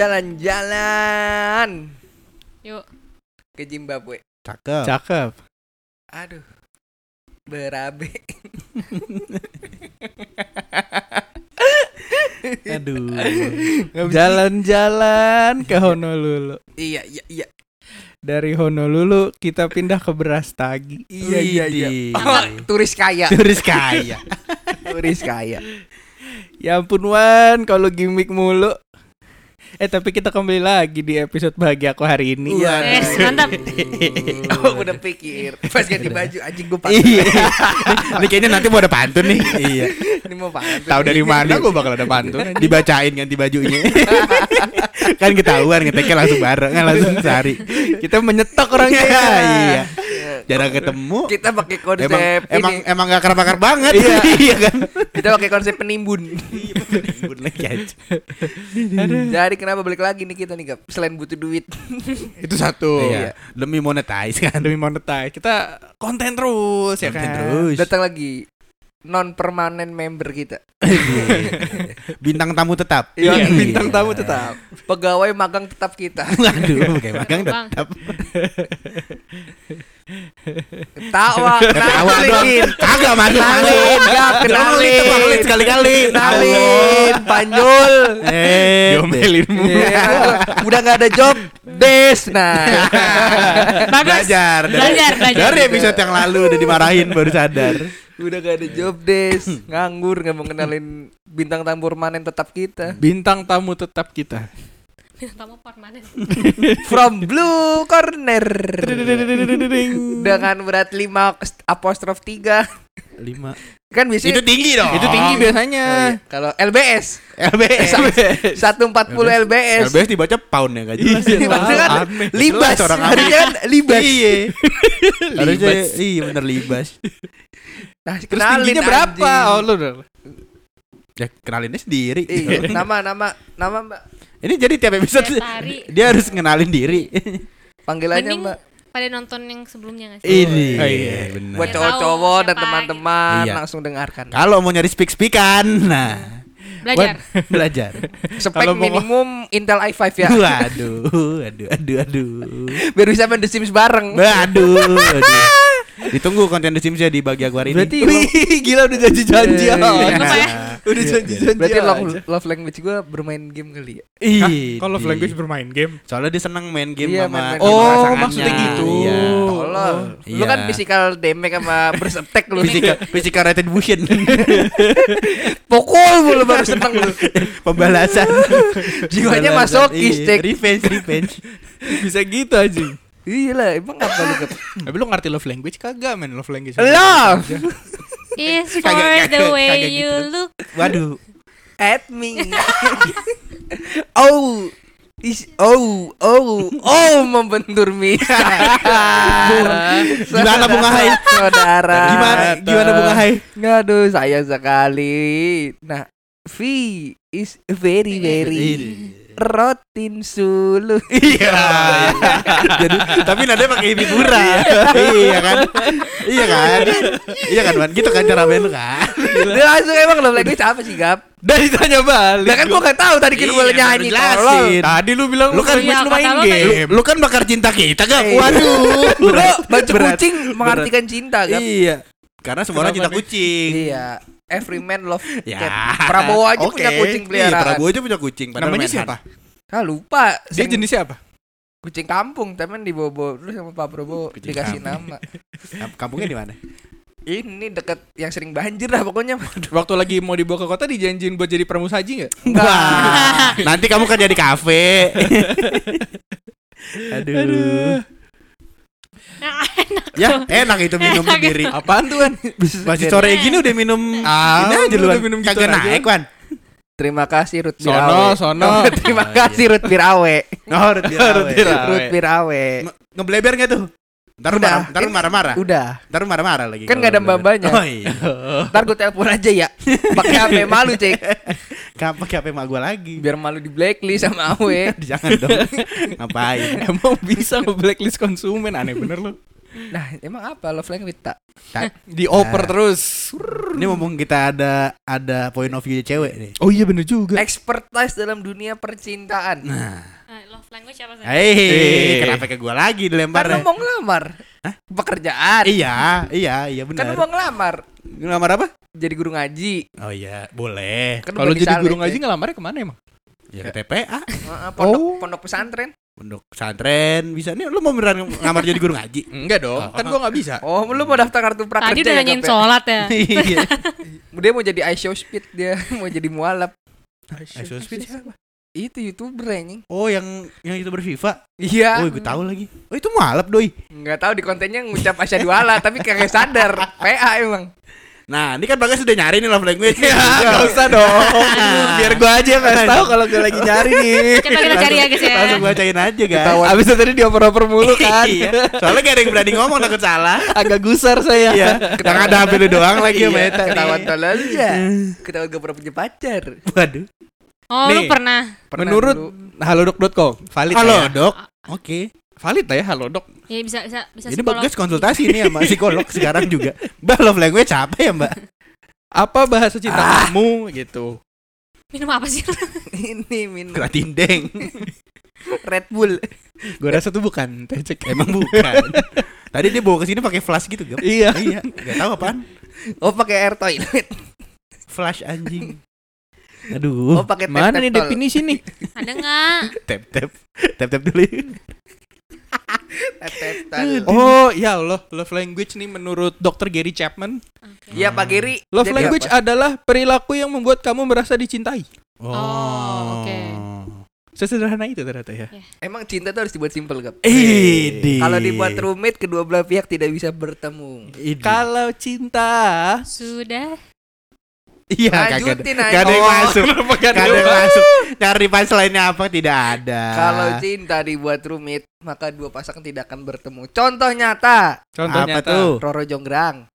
jalan-jalan Yuk. ke Zimbabwe. Cakep. Cakep. Aduh. Berabe. Aduh. Jalan-jalan ke Honolulu. iya, iya, iya. Dari Honolulu kita pindah ke Brastagi. Iya, iya, iya. Oh, turis kaya. Turis kaya. turis kaya. Ya ampun Wan, kalau gimmick mulu. Eh tapi kita kembali lagi di episode bahagia aku hari ini. Iya. Yes, mantap. oh, udah pikir. Pas ganti baju anjing gue pantun. Iya. Ini kayaknya nanti mau ada pantun nih. iya. Ini mau pantun. Tahu dari mana gue bakal ada pantun. Dibacain ganti bajunya. kan ketahuan ngeteknya langsung bareng kan langsung sehari. Kita menyetok orangnya. iya. Jarang ketemu. Kita pakai konsep Emang ini. emang emang gak akar banget. Iya. iya kan. Kita pakai konsep penimbun. Ribut lagi aja. Jadi kenapa balik lagi nih kita nih, Gap? Selain butuh duit. Itu satu. Iya. Demi monetize kan. Demi monetize. Kita konten terus ya Konten kan. terus. Datang lagi non permanen member kita. Bintang tamu tetap. Iya, Iya. bintang tamu tetap. Pegawai magang tetap kita. Waduh, pakai magang tetap. Ketawa, Ketawa dong. Kagak masuk Kenalin, Gap, kenalin. Kenalin sekali-kali. Kenalin, Panjul. Eh, Diomelin mulu. Iya, udah gak ada job des nah Bagus. Belajar dari, Belajar, belajar. dari episode yang lalu udah dimarahin baru sadar. udah gak ada job des nganggur nggak mau kenalin bintang tamu permanen tetap kita Bintang tamu tetap kita. Permanen. from blue corner dengan berat 5 apostrof 3 Lima. kan biasanya Itu tinggi dong. Itu tinggi biasanya. Oh, iya. kalau LBS LBS. 140 LBS LBS dibaca pound ya gak jelas. Iya, kan libas harusnya kan libas Iya. Harusnya iya bener libas. nah Terus tingginya berapa? Oh lu. Ya kenalinnya sendiri. iya nama nama nama mbak Ini jadi tiap episode hari. dia harus ngenalin diri. panggilannya Mending mbak pada nonton yang sebelumnya gak sih? Ini. Oh, iya. bener. buat Biar cowok-cowok tahu dan siapa teman-teman gitu. Iya. langsung dengarkan Kalau mau nyari speak speakan, nah Belajar. buat belajar. spek Kalau mau- minimum Intel i5 ya Waduh, aduh, aduh, aduh. biar bisa main The Sims bareng Waduh, aduh. Ditunggu konten The Sims ya di bagi aku hari ini. Berarti Wih, gila udah janji-janji Iya, ya. iya. Lupa ya? Udah janji-janji. berarti love, love language gue bermain game kali ya Ih, Kalau di- language bermain game. Soalnya dia seneng main game Iya, sama Oh, maksudnya gitu. Iya. Tolol Lu Iya. kan physical damage sama burst attack lu Physical, physical retribution. Pukul mulu baru seneng lu Pembalasan. Jiwanya masokis, Iya, Cek. Revenge, revenge. Bisa gitu aja. Iya lah emang apa lu? Tapi lu ngerti love language kagak men love language? Love Is for Kagak- the way kagak you gitu. look. Waduh. at me Oh Is, oh, oh, oh, membentur misa. Gimana, Bung Ahai? Saudara. Gimana gimana Bung Ahai? Aduh, sayang sekali. Nah, V is very very rotin sulu. Iya. Jadi tapi nadanya pakai hibura. iya kan? Iya kan? Iya kan, Wan? Gitu kan cara main lu kan? Dia langsung emang lo language apa sih, Gap? Dari tanya balik. Lah kan gua gak tahu tadi kan gua Iya, nyanyi baru jelasin. tolol. Tadi lu bilang Lu kan Iya, lu main game. Lu kan bakar cinta kita, Gap. Eh, Waduh. Bro, Berat. kucing mengartikan cinta, Gap. Iya. Karena semua orang cinta kucing. Iya. Every man love Ya. cat. Prabowo aja Oke. punya kucing Iya, peliharaan. Prabowo aja punya kucing. Namanya siapa? Ah lupa. Dia Sering jenisnya apa? kucing kampung, temen dibawa-bawa dulu sama Pak Prabowo Kucing dikasih kampung. nama. Kamp- Kampungnya di mana? Ini deket yang sering banjir lah pokoknya. Waktu lagi mau dibawa ke kota dijanjiin buat jadi pramusaji enggak? Wah, nanti kamu kerja di kafe. Aduh. Nah, enak. Ya, enak itu minum Enak sendiri. Apaan tuh kan? Masih sore gini udah minum Ah, ini aja lu minum gitu kagak aja. naik Wan. Terima kasih Ruth Sono, Birawe. sono. Oh, terima Oh, kasih Ruth Birawe. Oh, Ruth Birawe. Ruth Birawe. Ngebleber enggak tuh? Ntar Udah. marah, ntar marah-marah. Udah. Ntar marah-marah lagi. Kan nggak ada mbak-mbaknya. Oh iya. Ntar gue telepon aja ya. Pakai HP malu, Cek. Kapan pakai HP mak gua lagi? Biar malu di blacklist sama Awe. Jangan dong. Ngapain? Emang bisa nge-blacklist konsumen aneh bener lu. Nah, emang apa love language tak? Dioper Nah. terus. Ini ngomong kita ada ada point of view cewek nih. Oh iya bener juga. Expertise dalam dunia percintaan. Nah, Eh, love language apa sih? hei, kenapa ke gua lagi Kan lu dilemparnya? mau ngelamar. Pekerjaan. Iya, iya, iya Kan benar. mau ngelamar Ngelamar apa? jadi guru ngaji. Oh iya, boleh. Kan Kalau jadi guru ya. ngaji ngelamarnya ke mana emang? Ya ke TPA, Heeh, pondok Oh. pondok pesantren. Pondok pesantren bisa nih lu mau beneran ngamar jadi guru ngaji? Enggak dong, Oh. kan gua nggak bisa. Oh, lu mau daftar kartu prakerja. Tadi udah ya, nanyain ya? sholat ya. Iya. Dia mau jadi iShow Speed dia, mau jadi mualaf. Ice Speed siapa? Itu YouTuber anjing. Oh, yang yang itu berFIFA. Iya. Oh, gue tahu lagi. Oh, itu mualaf doi. Nggak tahu di kontennya ngucap asyhadu Allah tapi kagak sadar. PA emang. Nah, ini kan Bagas sudah nyari nih love language. Ya, nggak usah dong. Biar gua aja yang kasih tahu kalau gua lagi nyari nih. Coba kita cari ya guys ya. Langsung bacain aja, guys. Abis itu tadi dioper-oper mulu kan. Iya. Soalnya gak ada yang berani ngomong takut salah. Agak gusar saya. Iya. Yang ada HP lu doang lagi sama Iya, Eta ketahuan nih. tolol ya. Ketahuan gak pernah punya pacar. Waduh. Oh, lu Nih. pernah. Pernah Menurut halodoc.com valid Halo, ya? Dok. Oke. Valid lah ya halodoc. Ya bisa bisa bisa Ini psikolog. Bagas konsultasi nih sama psikolog sekarang juga. Mbak love language apa ya, Mbak? Apa bahasa cinta kamu gitu? Minum apa sih? ini minum Gula tindeng. Red Bull. Gua rasa tuh bukan teh cek. Emang bukan. Tadi dia bawa ke sini pakai flash gitu, Gap. Iya. Iya, enggak tahu apaan. Oh pakai air toilet. Flash anjing. Oh Aduh. pakai tap Mana nih definisi nih? Ada nggak? Tap tap. Tap tap dulu. Oh, ya Allah, love language nih menurut Dr. Gary Chapman. Oke. Iya Pak Giri. Love Jadi language apa? adalah perilaku yang membuat kamu merasa dicintai. Oh, oke. Sesederhana itu ternyata ya. Emang cinta tuh harus dibuat simpel gap. Ini. Kalau dibuat rumit kedua belah pihak tidak bisa bertemu. Kalau cinta Sudah. Iya, kagak ada. Lanjutin aja. Gak ada yang Oh. masuk. Gak ada yang masuk. Cari punchline-nya apa tidak ada. Kalau cinta dibuat rumit, maka dua pasangan tidak akan bertemu. Contoh nyata, Contoh apa nyata. tuh? Roro Jonggrang.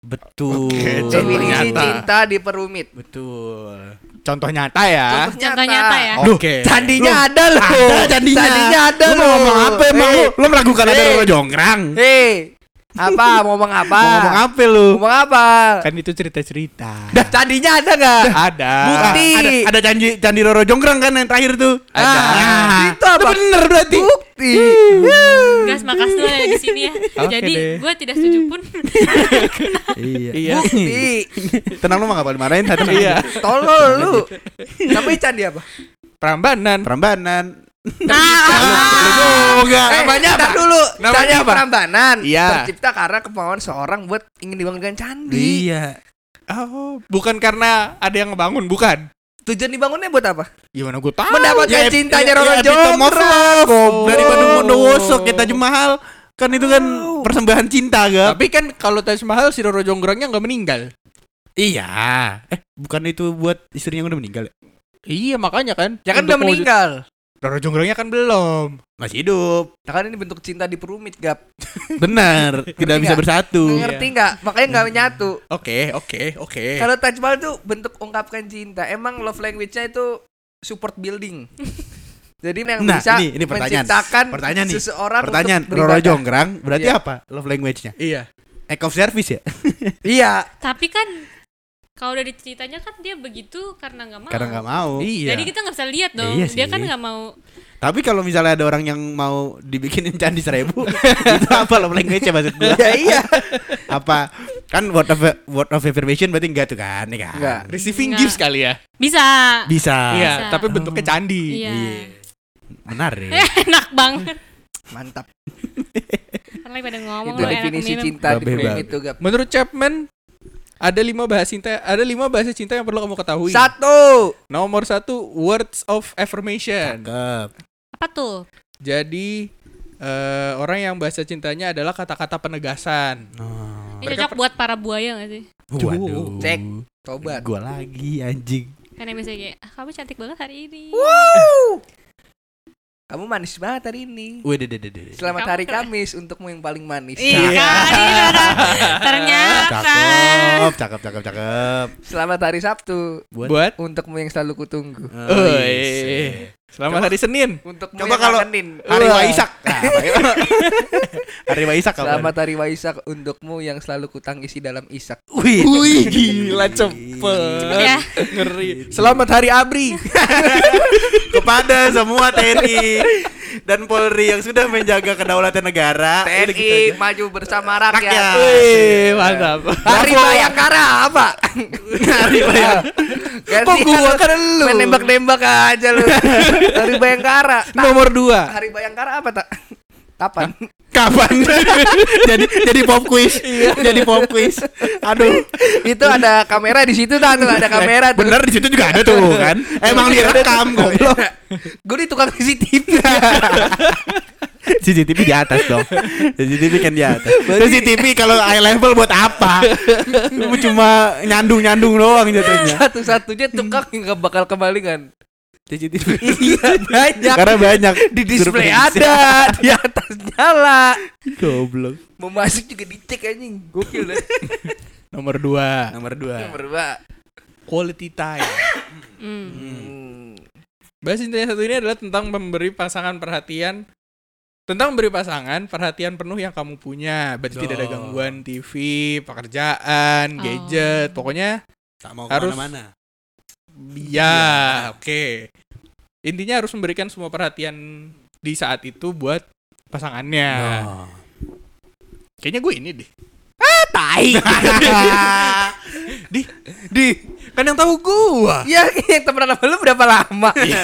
Betul. Oke, contoh Definisi nyata. cinta diperumit. Betul. Contoh nyata ya. Contoh Contoh nyata ya. Oke. Candinya ada loh. Ada candinya. Candinya ada Lu loh. ngomong apa emang lu? Eh, Lu meragukan ada Eh. Roro Jonggrang? Hei, apa? Mau ngomong apa? Mau ngomong apa lu? Ngomong apa? Kan itu cerita-cerita. Dah, candinya ada nggak? Ada. Bukti. Ah, ada, ada candi candi Roro Jonggrang kan yang terakhir tuh. Ada. Ah, itu apa? bener berarti. Bukti. Gas makas dulu ya di sini ya. Jadi deh. gue tidak setuju pun. Iya. Iya. Bukti. Tenang lu mah gak boleh marahin tadi. Iya. Tolol lu. Namanya candi apa? Prambanan. Perambanan. Ah, Oh, enggak. eh, namanya apa? dulu. Namanya apa? Prambanan. Iya. Tercipta karena kemauan seorang buat ingin dibangunkan candi. Iya. Oh, bukan karena ada yang ngebangun, bukan. Tujuan dibangunnya buat apa? Gimana gue tahu? Mendapatkan Ya, cintanya ya, Roro ya, Jonggrang. love. Dari. Bandung Bondowoso kita Taj Mahal kan itu kan persembahan cinta gak? Tapi kan kalau Taj Mahal si Roro Jonggrangnya nggak meninggal. Iya. Eh, bukan itu buat istrinya yang udah meninggal ya? Iya makanya kan. Ya kan udah meninggal. Roro Jonggrangnya kan belum. Masih hidup. Nah, kan ini bentuk cinta diperumit, Gap. Benar. Tidak bisa bersatu. Ngerti nggak? Makanya nggak menyatu. Oke, oke, oke. Kalau Taj Mahal tuh bentuk ungkapkan cinta. Emang love language-nya itu support building. Jadi yang Nah, bisa ini- ini pertanyaan. menciptakan Pertanyaan nih. seseorang Pertanyaan, untuk Roro. Jonggrang berarti Iya. apa? Love language-nya? Iya. Act of service ya? Iya. Tapi kan kalau udah diceritanya kan dia begitu karena nggak mau. Karena nggak mau. Iya. Jadi kita nggak bisa lihat dong. Iya dia kan nggak mau. Tapi kalau misalnya ada orang yang mau dibikinin candi seribu, itu apa love language-nya maksud gua? Ya iya. apa? Kan word of word of affirmation berarti enggak tuh kan? Nih kan? Enggak. Receiving gifts kali ya. Bisa. Bisa. Iya, Bisa. tapi bentuknya candi. Iya. Menarik. Eh, enak banget. Mantap. Kan lagi pada ngomong itu lo definisi cinta babe. itu, Gap. Menurut Chapman ada lima bahasa cinta, ada lima bahasa cinta yang perlu kamu ketahui. Satu. Nomor satu, words of affirmation. Cakep. Apa tuh? Jadi eh, orang yang bahasa cintanya adalah kata-kata penegasan. Oh. Ini cocok buat para buaya gak sih? Waduh. Cek. Tobat. Gua lagi anjing. Karena misalnya kayak, ah, kamu cantik banget hari ini. Kamu manis banget hari ini. Waduh, deh, deh, deh. Selamat Kamu hari keren. Kamis untukmu yang paling manis. Iya kan? Ternyata. Cakep, cakep, cakep, cakep. Selamat hari Sabtu Buat, Buat untukmu yang selalu kutunggu. Oh, Oi. Selamat hari Senin. Untukmu Coba yang kalau ngangenin. Hari Wah. Waisak. Nah? Hari Waisak kapan? Selamat hari Waisak untukmu yang selalu kutangisi dalam isak. Wih, Wih, gila cepet. Ya. Ngeri. Selamat hari Abri. kepada semua TNI dan Polri yang sudah menjaga kedaulatan negara. Gitu TNI aja. maju bersama rakyat. Rakyat. Wih, mantap. Hari. Bayangkara apa? Hari Bayang. Gantian Kok gua? Kan lu. Main nembak-nembak aja lu. Hari Bayangkara. Nomor dua. Hari Bayangkara apa tak? Kapan? Kapan? jadi jadi pop quiz. jadi pop quiz. Aduh. Itu ada kamera di situ? Tuh ada kamera tuh. Bener di situ juga ada tuh kan. Emang direkam goblok. Gue di tukang CCTV. CCTV di atas dong. CCTV kan di atas. CCTV kalau eye level buat apa? Cuma nyandung-nyandung doang jatuhnya. Satu-satunya tukang yang gak bakal kemalingan. CCTV. iya banyak. Karena banyak Di display ada, di atas nyala. Goblok. Mau masuk juga dicek anjing. Gokil deh. Nomor dua. Nomor dua. Nomor dua. Quality time. Hmm. Hmm. Bahas intinya satu ini adalah tentang memberi pasangan perhatian tentang memberi pasangan perhatian penuh yang kamu punya. Berarti tidak ada Oh. gangguan TV, pekerjaan, Oh. gadget, pokoknya Tak mau Harus- ke mana-mana. ya, oke. Intinya harus memberikan semua perhatian di saat itu buat pasangannya. Oh. Kayaknya gue ini deh. Tai. Di, di, kan yang tahu gua. Ya yang temenan sama lu berapa lama? Iya.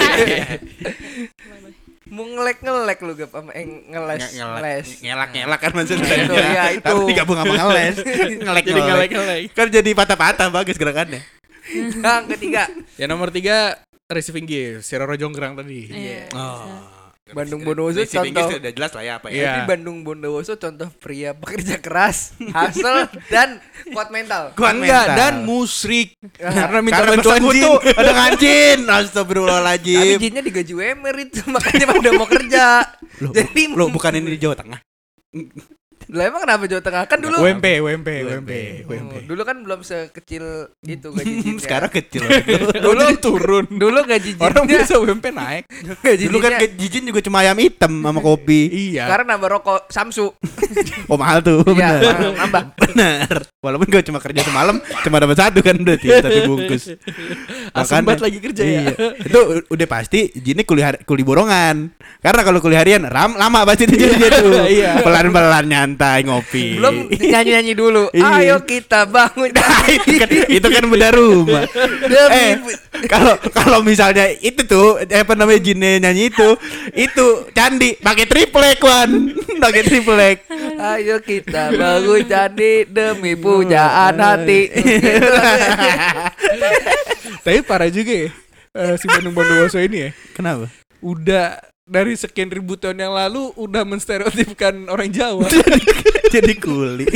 Mau ngelek-ngelek lu gap sama eh, ngeles. ngeles. Ngelak-ngelak kan maksudnya. Itu, iya, itu. Tapi digabung sama ngeles. Jadi Ngelek-ngelek. ngelek-ngelek. Kan jadi patah-patah bagus gerakannya. Yang ketiga, Ya nomor tiga receiving gift, si Roro Jonggrang tadi. Iya. Oh. Bandung Bondowoso contoh. gift udah jelas lah ya apa ya. Iya. Tapi Bandung Bondowoso contoh pria pekerja keras, hustle dan kuat mental. Kuat Enggak, mental. dan musrik. Karena minta Karena bantuan jin. ada ngancin. Tapi Astagfirullahaladzim. jinnya digaji UMR itu makanya pada mau kerja. Loh, Jadi Lo bukan ini di Jawa Tengah. Lah emang kenapa Jawa Tengah kan dulu WMP, WMP, WMP. WMP, WMP. Oh, dulu kan belum sekecil itu gaji jinnya. Sekarang kecil. dulu turun. dulu gaji Orang jinnya biasa WMP naik. gaji Dulu kan ke Jijin juga cuma ayam hitam sama kopi. Iya. karena nambah rokok Samsu. Oh mahal tuh. Iya, nambah. Bener. Walaupun gue cuma kerja semalam, cuma dapat satu kan berarti satu bungkus. Asembat lagi kerja ya. iya. Itu u- udah pasti Jinnya kuliah kuli borongan. Karena kalau kuliah harian ram lama pasti itu jadi tuh. Iya. Pelan-pelan nyantai ngopi. Belum nyanyi-nyanyi dulu. Iya. Ayo kita bangun. itu kan itu kan beda rumah. Demi eh, kalau kalau misalnya itu tuh eh, apa namanya jinnya nyanyi itu itu candi pakai triplek wan pakai triplek Ayo kita bangun candi demi pujaan hati. Tapi parah juga ya. eh, si Bandung Bondowoso ini ya. kenapa Udah dari sekian ribu tahun yang lalu udah menstereotipkan orang Jawa. jadi kuli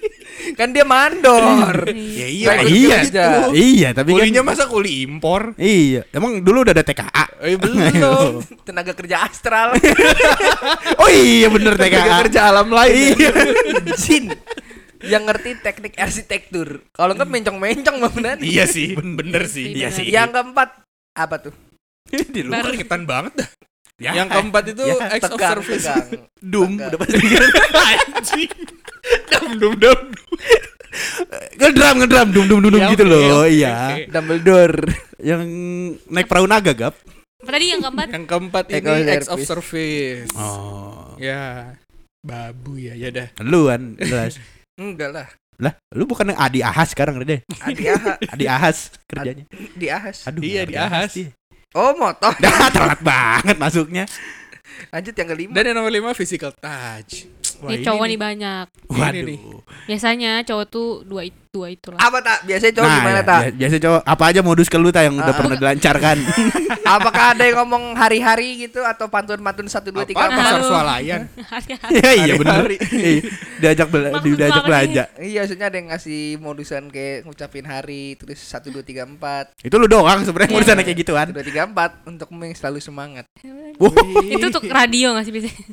kan dia mandor. ya iya, iya kerja. iya tapi Kulinya kan masa kuli impor? iya emang dulu udah ada TKA Eh belum. Tenaga kerja astral. oh iya bener Tenaga TKA kerja alam lain. iya Jin yang ngerti teknik arsitektur. Kalau enggak mencong-mencong bangunan. iya sih, bener sih. Iya sih. Yang keempat apa tuh? di luar. Ketan banget dah. Ya. Yang keempat itu Ya, acts of service. tegang. Doom Tegang. udah pasti kan Anjing. Dum dum dum. ngedram ngedram dum dum dum dum Ya, gitu oke, loh oke, iya oke. Dumbledore. yang naik perahu naga gap Apa tadi yang keempat? Yang keempat ini acts of service. service. oh Ya. Babu ya, ya dah. lu kan jelas Enggak lah. lah lu bukan Adi Ahas sekarang kerja Adi Aha, Adi Ahas kerjanya di Ahas. aduh Iya, Adi di Ahas. Oh, motor. Dah telat banget masuknya. Lanjut yang kelima. Dan yang nomor lima physical touch. Wah, Ini cowok nih banyak. Ini nih. Waduh. Biasanya cowok tuh dua it- dua itulah. Apa tak? Biasanya cowok Nah, gimana ya, tak? bia- Biasa cowok apa aja modus ke lu tak yang udah Ah. pernah dilancarkan. Apakah ada yang ngomong hari-hari gitu atau pantun-pantun satu dua tiga Apa empat? pasar swalayan? Iya iya bener. Hari-hari. Iya, diajak bela- diajak belanja. Iya, maksudnya ada yang ngasih modusan kayak ngucapin hari terus satu dua tiga empat Itu lu doang sebenarnya Iya. modusannya kayak gituan. satu dua tiga empat untuk yang selalu semangat. Itu tuh radio gak sih biasanya?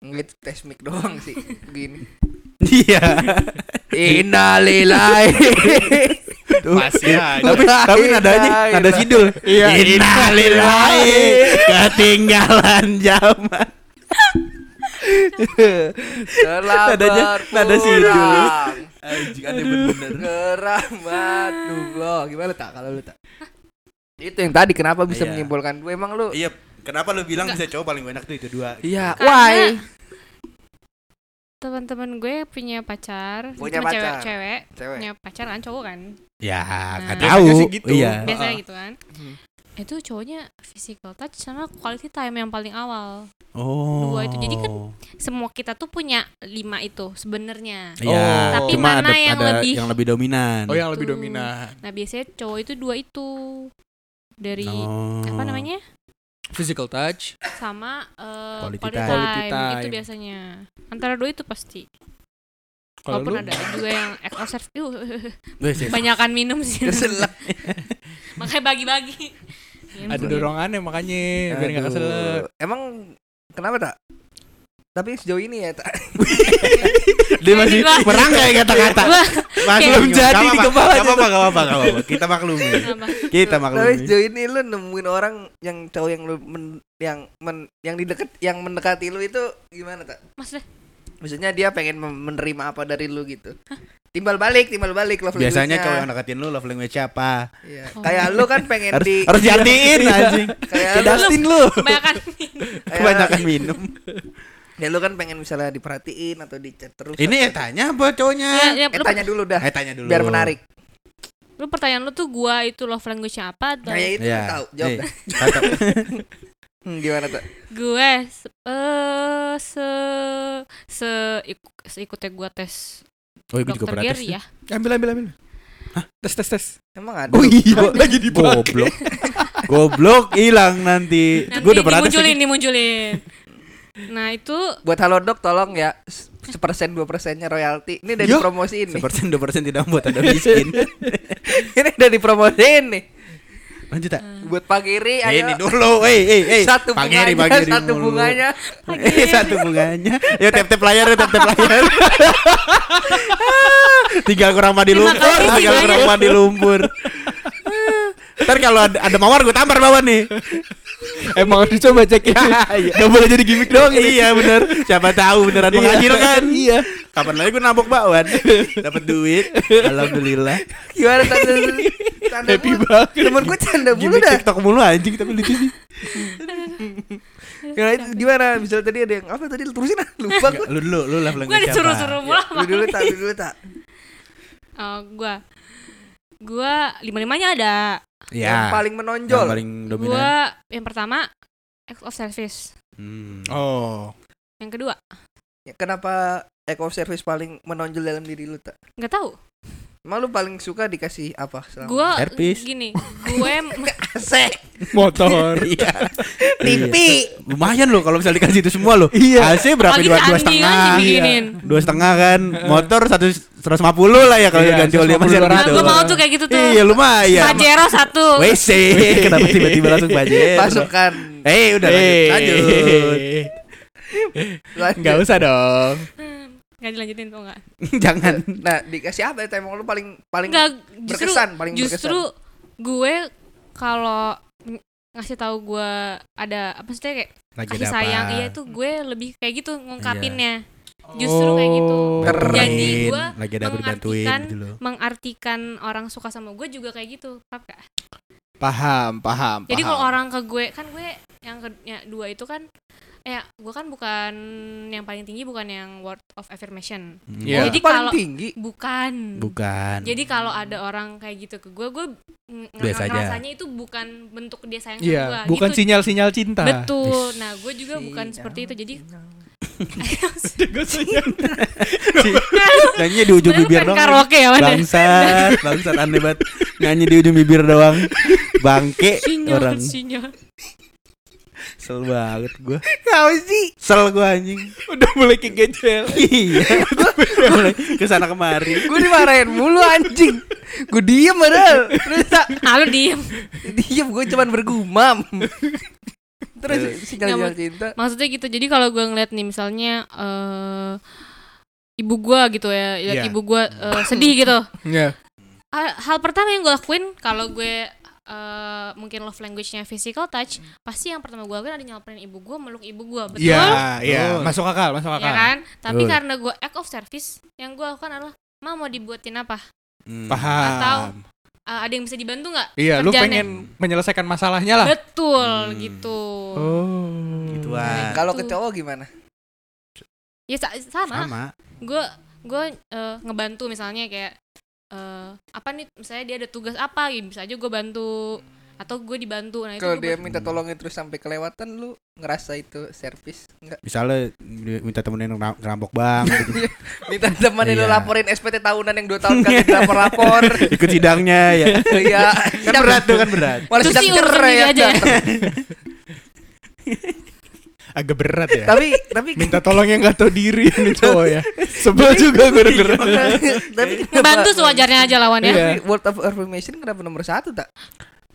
Ngeliat tes mic doang sih. Gini. Iya. Innalillahi Masih aja. tapi tapi nadanya nada sidul. Iya. Innalillahi ketinggalan zaman. Telah Nadanya nada sidul. Anjing aneh bener. Keramat Nullah. Gimana tak kalau lu tak? Itu yang tadi kenapa bisa Iya. menyimpulkan emang lu? Iya, kenapa lu bilang bisa cowok paling banyak tuh itu dua? Iya, Karena why? teman-teman gue punya pacar Punya cuma pacar. cewek cewek Cewek. punya pacar kan cowok kan Ya, Nah. nggak Biasanya tahu. sih gitu. Iya. biasanya gitu kan Hmm. itu cowoknya physical touch sama quality time yang paling awal Oh. Dua itu. Jadi kan semua kita tuh punya lima itu sebenarnya Iya, Oh. Tapi cuma mana ada, yang ada lebih- yang lebih dominan. Oh, yang lebih Tuh. dominan. nah biasanya cowok itu dua itu dari Oh. apa namanya Physical touch. sama eh, Quality quality, time. time. Quality time. itu biasanya antara dua itu pasti Kalau lu walaupun ada juga yang uh, Wes, yes. banyakan minum sih Keselak. makanya bagi-bagi ada dorongannya makanya biar nggak keselak. Emang kenapa tak? Tapi sejauh ini ya tak. Dia masih merangkai kata-kata. Masih belum jadi di kepala. gak apa-apa, gak apa-apa. Kita maklumi. Kita Tapi maklumi. sejauh ini lu nemuin orang yang cowok yang lu men- yang men- yang di deket yang mendekati lu itu gimana tak? maksudnya Maksudnya dia pengen menerima apa dari lu gitu. Timbal balik, timbal balik love Biasanya cowok yang deketin lu love language siapa? Iya. Oh. Kayak lu kan pengen Harus di harus diartiin anjing. kayak Dustin lu. kebanyakan kayak- Kebanyakan minum. Ya lu kan pengen misalnya diperhatiin atau di chat terus. Ini ya tanya apa cowoknya? ya, ya, eh tanya dulu dah Eh tanya dulu. biar menarik. lu pertanyaan lu tuh gua itu love language apa atau Nah, ya itu kan tahu. Jawab cakep. Hmm, gimana tuh? gue se- eh se se ik- seikutnya gua tes Oh, gue juga pernah tes. Ya Ambil ambil ambil. Hah? Tes tes tes. Emang ada. Oh iya, Lagi dipakai. goblok. Goblok hilang nanti. nanti Gue udah pernah tes. dimunculin dimunculin nah itu Buat Halodoc tolong ya sepersen dua persennya royalti. Ini udah Yo, dipromosiin nih. Sepersen dua persen tidak membuat ada miskin. Ini udah dipromosiin nih. Lanjut tak? Buat Pak Giri Eh, ayo. ini dulu, eh, eh, eh. Satu Pagiri, bunganya, pagiri satu mulu. bunganya. Eh, satu bunganya. Yuk tap tap layar, yuk tap tap layar. tinggal kurang mandi lumpur, tinggal kurang mandi lumpur. Ntar kalau ada, ada mawar gue tampar bawah nih. Emang dicoba cek itu. Gak boleh jadi gimmick doang ini. iya bener. Siapa tahu beneran menghasilkan. Iya. Kapan lagi gue nabok bakwan, dapat duit. Alhamdulillah. Gimana tanda tanda Happy banget. Temen gue canda mulu dah. TikTok mulu anjing tapi lucu sih. Itu gimana? Misalnya tadi ada yang apa tadi terusin ah lupa gue. Lu dulu, lu lah gue disuruh-suruh mulu Lu dulu tak, lu dulu tak. Oh, gua gua lima limanya ada Iya. Yang paling Yang menonjol. paling dominan. gua yang pertama act of service Hmm. Oh. yang kedua Ya, Kenapa eco service paling menonjol dalam diri lu tak? nggak tahu Emang lu paling suka dikasih apa? selama- gua Herpes. gini gue Asik. Motor. Iya. TV. Iya. Lumayan loh kalau misalnya dikasih itu semua loh. Iya. AC berapa apalagi dua, dua setengah? kan diginin Dua setengah kan. Motor satu seratus lima puluh lah ya kalau Iya, ganti oli 150, masih nah, gitu. gue mau tuh kayak gitu tuh Iya lumayan. Pajero satu WC. Kenapa tiba-tiba langsung budget? Pasukan. Eh udah lanjut. Lanjut. Lanjut. Gak usah dong. Nggak dilanjutin tuh nggak Jangan. Nah, dikasih apa itu emang lu paling paling nggak justru berkesan, paling justru gue kalau ng- ngasih tahu gue ada apa sih kayak Lagi kasih sayang apa? iya tuh gue lebih kayak gitu ngungkapinnya justru kayak gitu Oh. Keren. jadi gue lagi ada mengartikan gitu loh. mengartikan orang suka sama gue juga kayak gitu paham gak? Paham, paham. jadi kalau orang ke gue kan gue yang ke ya, dua itu kan ya gue kan bukan yang paling tinggi bukan yang word of affirmation Hmm. Iya. Jadi kalau- tinggi. bukan Bukan. jadi kalau ada orang kayak gitu ke gue gue ngerasanya itu bukan bentuk dia sayang Iya, sama gue bukan gitu. sinyal-sinyal cinta. betul nah gue juga bukan seperti itu jadi Nyanyi di ujung bibir doang. karaoke ya Bangsat, bangsat aneh banget. Nyanyi di ujung bibir doang. Bangke sinyal orang. sinyal Sel banget gua. Kau sih. Sel gua anjing. Udah mulai kegejel. Iya. Mulai ke sana kemari. Gue dimarahin mulu anjing. Gue diem padahal. Terus tak ah lu diem diem gue cuman bergumam. Terus sinyal Nggak, cinta. maksudnya gitu jadi kalau gue ngeliat nih misalnya eh ibu gue gitu ya lihat Iya. ibu gue eh, sedih gitu Iya. ah, hal pertama yang gue lakuin kalau gue eh, mungkin love language-nya physical touch, pasti yang pertama gue lakuin ada nyamperin ibu gue, meluk ibu gue, betul? Iya, iya, Betul. masuk akal, masuk Ya akal. kan? Tapi Betul. karena gue act of service, yang gue lakukan adalah, ma mau dibuatin apa? Hmm. Paham. Atau- Eh, ada yang bisa dibantu nggak? Iya, lu pengen menyelesaikan masalahnya lah. Betul Hmm. gitu. Oh. Gituan. Kalau ke Tuh. cowok gimana? Ya sa- sama. Sama. Gue gue eh, ngebantu misalnya kayak eh, apa nih? Misalnya dia ada tugas apa, ya bisa aja gue bantu atau gue dibantu. Nah itu Kalau gua dia bantu. minta tolongin terus sampai kelewatan lu ngerasa itu servis enggak? Misalnya minta temenin ngera- ngerampok bang gitu. Minta temenin lu Iya. laporin SPT tahunan yang 2 tahun kagak dilapor-lapor. ikut sidangnya ya Iya. kan berat tuh kan berat Malah sidang cerai ya. Ya. Agak berat ya. Tapi tapi Minta tolong yang gak tahu diri ini cowok ya. Sebel juga gue denger. tapi Ngebantu sewajarnya aja lawannya. Iya. Tapi World of Affirmation kenapa nomor satu tak?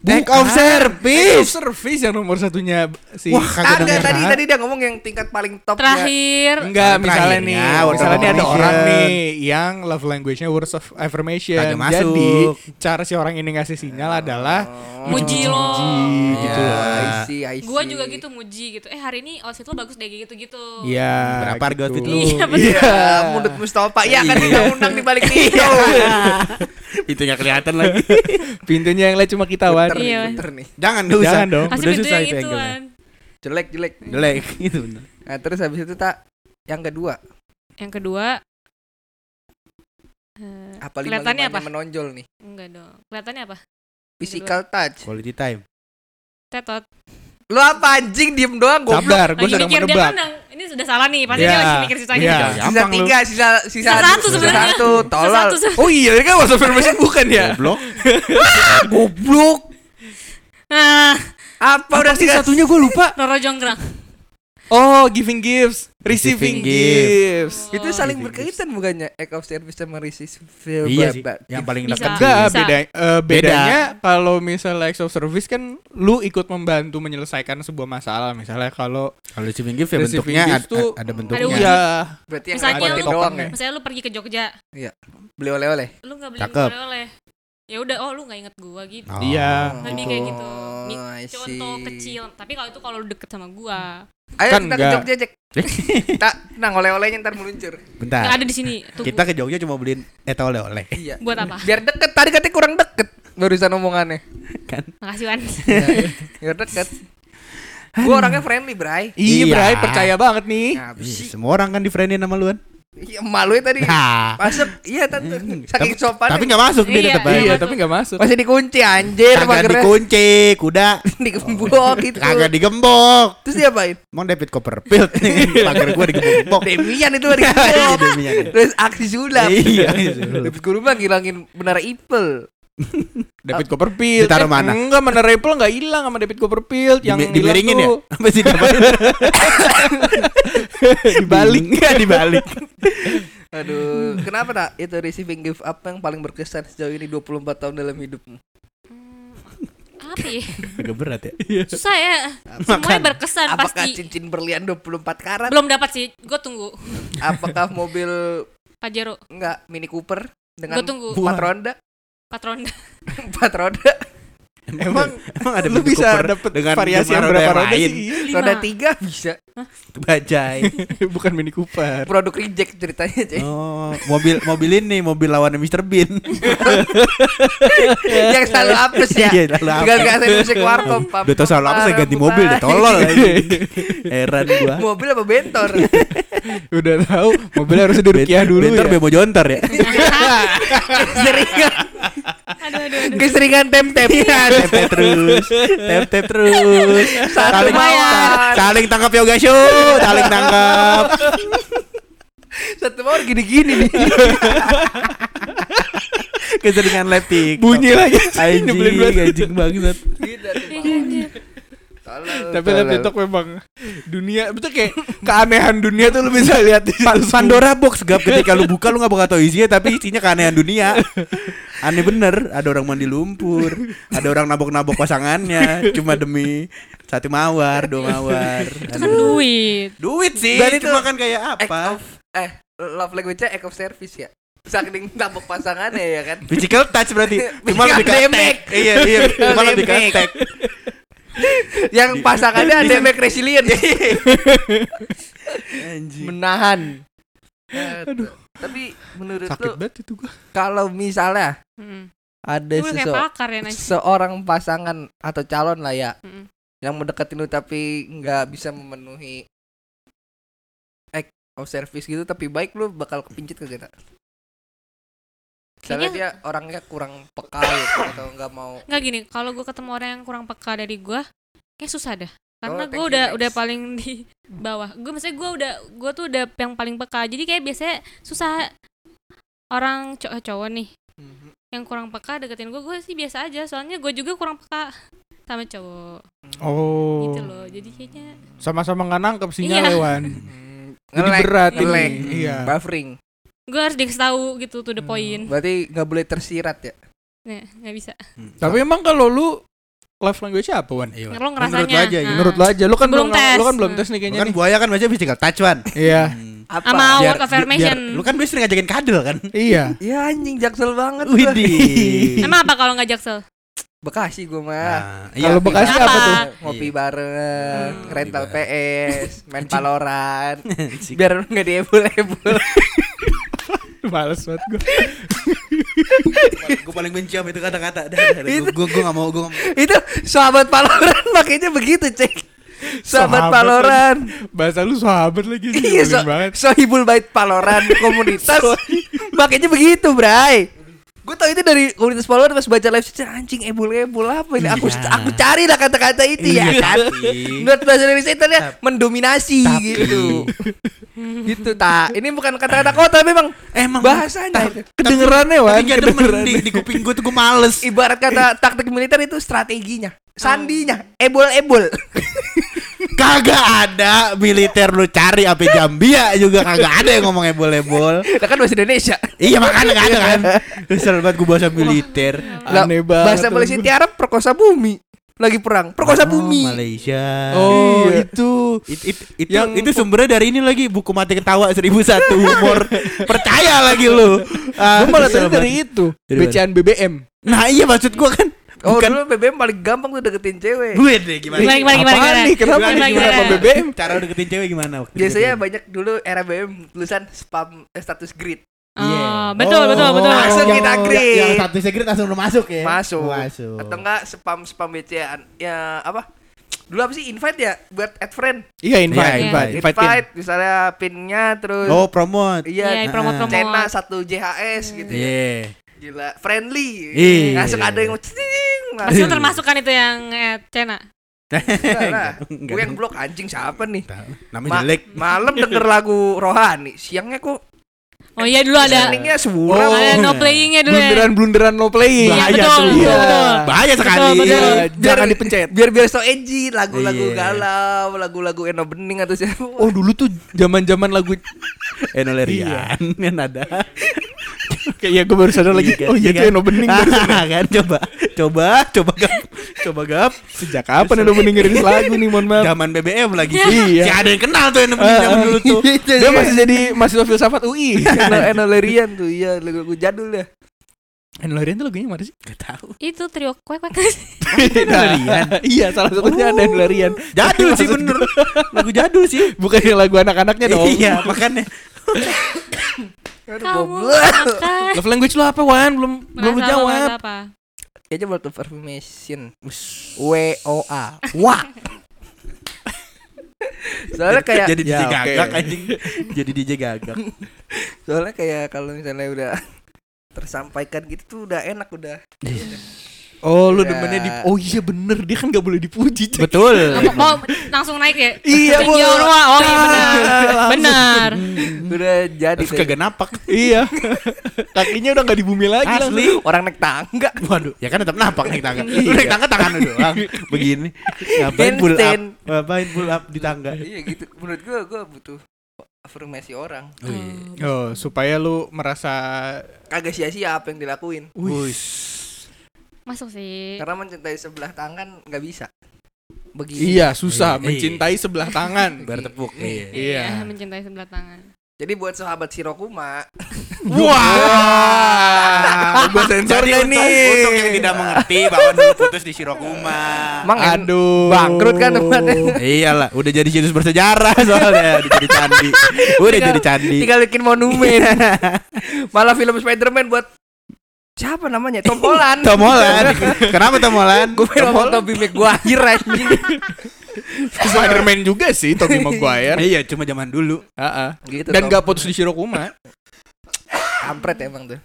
Act of Act of service service yang nomor satunya si Wah, kagak denger. tadi tadi dia ngomong yang tingkat paling top Terakhir, Enggak, Yang misalnya nih, of misalnya nih ada orang nih yang love language-nya words of affirmation. Kagak masuk. Jadi, cara si orang ini ngasih sinyal adalah muji lo. gitu Ya, loh. I see, I Gue see. juga gitu muji gitu. Eh hari ini outfit lo bagus deh gitu-gitu. Iya. Berapa harga outfit lu? Iya, betul. Iya, mulut Mustafa. Ya kan undang-undang di balik itu. itunya kelihatan lagi Pintunya yang lain cuma kita wan. Beter nih, Iya. beter nih. jangan dosa Jangan dong. Udah susah itu kan. Jelek, jelek. jelek itu bener Nah, terus habis itu tak yang kedua, Yang kedua eh, apa lima kelihatannya apa? menonjol nih? Enggak dong. Kelihatannya apa? Physical touch. quality time Tetot. Lu apa anjing diem doang goblok. Sabar, gue Lagi sedang menebak. kan ini sudah salah nih. Pasti Iya, dia lagi mikir sisanya. iya. Sisa Gampang lu. tiga, sisa sisa, Sisa satu sebenarnya. satu, Sisa tolol. satu se- Oh iya, ini kan words of affirmation bukan ya? goblok Goblok. Nah, Apa, udah Apa sih tiga satunya gue lupa. Roro Jonggrang. Oh, giving gifts, receiving, Receiving gifts. Itu Oh. saling Gitu, berkaitan bukannya act of service sama receive iya sih yang paling dekat Enggak, Bisa. beda Beda. bedanya kalau misalnya acts of service kan lu ikut membantu menyelesaikan sebuah masalah. Misalnya kalau kalau receiving gift ya Receiving bentuknya gift ad- tuh ada Ada bentuknya uji. iya, Berarti yang Misalnya lu- doang ya. Misalnya lu pergi ke Jogja, Beli oleh-oleh. lu nggak beli Cakep. Ya udah, oh lu nggak inget gua gitu. Oh. Iya. Lebih kayak gitu. Oh. Contoh kecil. Tapi kalau itu kalau lu deket sama gua, Ayo Kan kita ke enggak. Jogja, Cek. tak, nah oleh-olehnya ntar meluncur. nggak bentar ada di sini. Tuh, kita ke Jogja cuma beliin eta oleh-oleh Iya. buat apa? Biar deket, tadi katanya kurang deket barusan omongannya. kan Makasih Wan. Biar deket. Gua orangnya friendly, Bray. iya, Iya. Bray, percaya banget nih. Nah, Ih, semua orang kan di friendin sama luan Iya, malu ya tadi. nah Masuk. Iya, tante. Saking sopan. tapi nggak masuk dia Iya, tetap aja Iya, masuk. tapi nggak masuk. masih dikunci anjir kagak dikunci kuda Digembok gitu. kagak digembok Terus diapain? mau David Copperfield pagar gua digembok Demian itu Iya, digembok. Demian. Terus aksi sulap. iya David Kuruma ngilangin benar Ipel. David Copperfield. Ditaruh Eh, mana? Enggak, mana Apple enggak hilang sama David Copperfield yang Di- dimiringin ya apa sih diapain? dibalik. Enggak dibalik Aduh, kenapa tak itu receiving gift apa yang paling berkesan sejauh ini 24 tahun dalam hidupmu? Hmm, apa ya? agak berat ya Susah ya. Semuanya berkesan Apakah pasti. cincin berlian 24 karat? Belum dapat sih. Gue tunggu. Apakah mobil Pajero. enggak Mini Cooper dengan Gue tunggu. empat roda? Patron. Empat roda. Emang emang ada lu Mini bisa Cooper dapet dengan variasi yang berapa roda lain? sih? Roda tiga bisa. bajai Bukan Mini Cooper. Produk reject ceritanya, Cek. oh mobil mobil ini mobil lawannya Mr Bean yang selalu apes ya. Iya, selalu apes. Enggak enggak saya musik warkop. udah tau salah apa saya ganti mobil deh bukan. tolol heran gua Mobil apa bentor? Udah tahu mobilnya harus dirukiah dulu bentar ya. bemo jontor ya Keseringan keseringan tem-tem. Iya, tep tep terus. Tep tep terus. Satu saling saling tangkap yoga show saling tangkap. Satu mawar gini-gini nih. keseringan TikTok. Bunyi lagi. anjing anjing banget. Gitu. Tapi live TikTok memang dunia betul kayak keanehan dunia tuh lu bisa lihat di. Pandora box gap ketika lu buka lu gak bakal tahu isinya tapi isinya keanehan dunia. Aneh bener, ada orang mandi lumpur, ada orang nabok-nabok pasangannya cuma demi satu mawar, dua mawar. Itu kan duit. Duit sih, Dan itu itu cuma kan kayak apa? of eh love language-nya act of service ya. saking tabok pasangannya ya kan. Physical touch berarti. Cuma Physical lebih ke damage. attack. Iya, iya. Cuma lebih ke Damage. attack. Yang pasangannya ada damage resilient. Menahan. Aduh. Tapi menurut Sakit lu banget itu gua. kalau misalnya Mm. ada ya seorang pasangan atau calon lah ya Mm. yang mendekatin lu tapi nggak bisa memenuhi act of service gitu tapi baik lu bakal kepincut ke kita Kayaknya- dia orangnya kurang peka gitu atau nggak mau Nggak gini, kalau gue ketemu orang yang kurang peka dari gue, kayak susah dah. Oh, Karena thank gue udah next. udah paling di bawah. Gue maksudnya gue udah gue tuh udah yang paling peka. Jadi kayak biasanya susah orang cowok cowok nih yang kurang peka deketin gue. Gue sih biasa aja. Soalnya gue juga kurang peka sama cowok Oh. gitu loh. Jadi kayaknya Sama-sama nggak nangkep Iya. sinyal Wan. Hmm, Jadi nge-lag, berat ini. nge-lag. Iya. buffering gue harus dikasih tahu gitu to the Hmm. point. berarti nggak boleh tersirat ya Nah, nggak bisa. Tapi emang kalau lu love language apa Wan? Iya. Lo Menurut ngerasanya. lu aja, Nah. Menurut lu aja, lu kan Belum belum, tes. lu kan belum Hmm. tes nih kayaknya Kan nih. buaya kan biasanya physical touch, Wan. Iya. Hmm. apa Sama Biar- word affirmation. biar- Lu kan biasanya ngajakin kadel kan? Iya. ya anjing jaksel banget. Widih. Emang apa kalau nggak jaksel? Bekasi gue mah Nah, Kalau iya, Bekasi Apa? apa tuh? ngopi Iya. bareng Hmm. rental PS main Valorant biar nggak diebul-ebul Males banget gua. gue paling benci sama itu kata-kata. Gue gue gak mau gue itu sahabat Valorant makanya begitu cek sahabat Sahabat Valorant Bahasa lu sahabat lagi sih. iya so, banget. sohibul bait Valorant komunitas makanya begitu bray gue tau itu dari komunitas Valorant pas baca live stream anjing ebul-ebul apa ini? Aku Iya. aku cari lah kata-kata itu ya. Kan Menurut bahasa Indonesia itu dia mendominasi Tapi- gitu. Gitu tak. Ini bukan kata-kata kota tapi memang Emang bahasanya. itu. Kedengerannya Wan, demen di, di kuping gue tuh gue males. ibarat kata taktik militer itu strateginya sandinya ebol-ebol Kagak ada militer lu cari apa Jambia juga kagak ada yang ngomong ebol-ebol. Nah kan bahasa Indonesia iya makanya gak ada kan. Kesel banget gue bahasa militer. Aneh banget. bahasa Malaysia Tiarap perkosa bumi lagi perang perkosa Oh, bumi Malaysia. Oh, Iya. itu. It, it, itu, Yang- itu sumbernya dari ini lagi buku mati ketawa 1001 humor percaya lagi lu ah, Gua malah tadi dari itu. Dari? BCAan BBM. nah iya maksud gua kan oh bukan dulu BBM paling gampang tuh deketin cewek gue deh gimana Gimana gimana gimana? Gimana? nih? Kenapa Gimana, nih? gimana? Kenapa BBM? cara deketin cewek gimana waktu biasanya deketin? banyak dulu era BBM tulisan spam eh, status grid Oh, betul, betul, betul. Langsung kita yang- grade. yang satu secret langsung udah masuk ya masuk masuk atau enggak spam spam BCAan ya apa dulu apa sih invite ya buat add friend Iya, invite, Iya, invite, invite, invite. pin. misalnya pinnya terus oh promote iya Iya, promote-promote. Cena satu JHS gitu ya iya gila friendly Iya. langsung ada yang Pasti lu termasuk kan itu yang eh, Cena. Enggak lah. Gue yang blok anjing siapa nih namanya Ma- jelek malam denger lagu rohani siangnya kok Oh iya dulu ada listeningnya suram Oh. ada no playingnya dulu ya. Blunderan-blunderan no playing. Iya, bahaya betul, tuh Iya. bahaya sekali Betul, betul. Iya, Biar- jangan dipencet. biar biar so edgy lagu-lagu Iya. galau lagu-lagu Eno Bening atau siapa Oh, dulu tuh zaman-zaman lagu Enolerian yang ada kayak gue baru sadar lagi. Iya, Oh iya iya tuh Eno Bening baru sadar. kan coba coba coba gap coba gap Sejak kapan Eno Bening ngerilis lagu nih, mohon maaf. zaman BBM lagi Iya. si ada yang kenal tuh yang nemenin zaman dulu tuh Dia masih jadi mahasiswa filsafat UI. Eno Eno Lerian tuh iya lagu-lagu jadul ya Enolerian tuh lagunya mana sih? Gak tahu Itu trio kuek kuek. Enolerian. Iya, salah satunya ada Enolerian. jadul sih bener lagu jadul sih Bukan yang lagu anak-anaknya dong. iya makanya Aduh, Kamu. Love language lu apa, Wan? Belum belum lu jawab. apa? Kayaknya buat affirmation. W O A. Wah. Soalnya kayak jadi DJ Ya, gagak anjing. Jadi DJ gagak. Soalnya kayak kalau misalnya udah tersampaikan gitu tuh udah enak udah Oh, lu Ya. demennya di Oh iya bener, dia kan gak boleh dipuji. Cek. betul Mau, mau langsung naik ya? Iya, wah. Oh iya benar. Benar. Udah jadi terus kagak napak iya. Kakinya udah gak di bumi lagi asli Orang naik tangga waduh ya kan tetap napak naik tangga Iya. lu naik tangga tangan lu doang begini ngapain pull up ngapain pull up di tangga Iya gitu Menurut gua gua butuh afirmasi orang langsung. Oh, supaya lu merasa Kagak sia-sia apa yang dilakuin Wih. Masuk sih. Karena mencintai sebelah tangan nggak bisa Begini Iya, susah Iya. mencintai sebelah tangan. bertepuk Nih. iya Iya. mencintai sebelah tangan. Jadi buat sahabat Shirokuma Wah, Gua sensor nggak untuk, nih? untuk yang tidak mengerti bahwa dulu putus di Shirokuma. Emang en- Aduh. bangkrut kan tempatnya. Iyalah, udah jadi situs bersejarah soalnya, udah jadi candi. Udah jadi candi. Tinggal bikin monumen. Malah film Spider-Man buat siapa namanya? Tom Holland. Tom Holland. Kenapa Tom Holland? Gue pengen ngomong Tobey Maguire anjing. Spider-Man juga sih Tobey Maguire. Iya, cuma zaman dulu. Heeh. Gitu, Dan Tom. gak putus di Shirokuma. kampret emang tuh.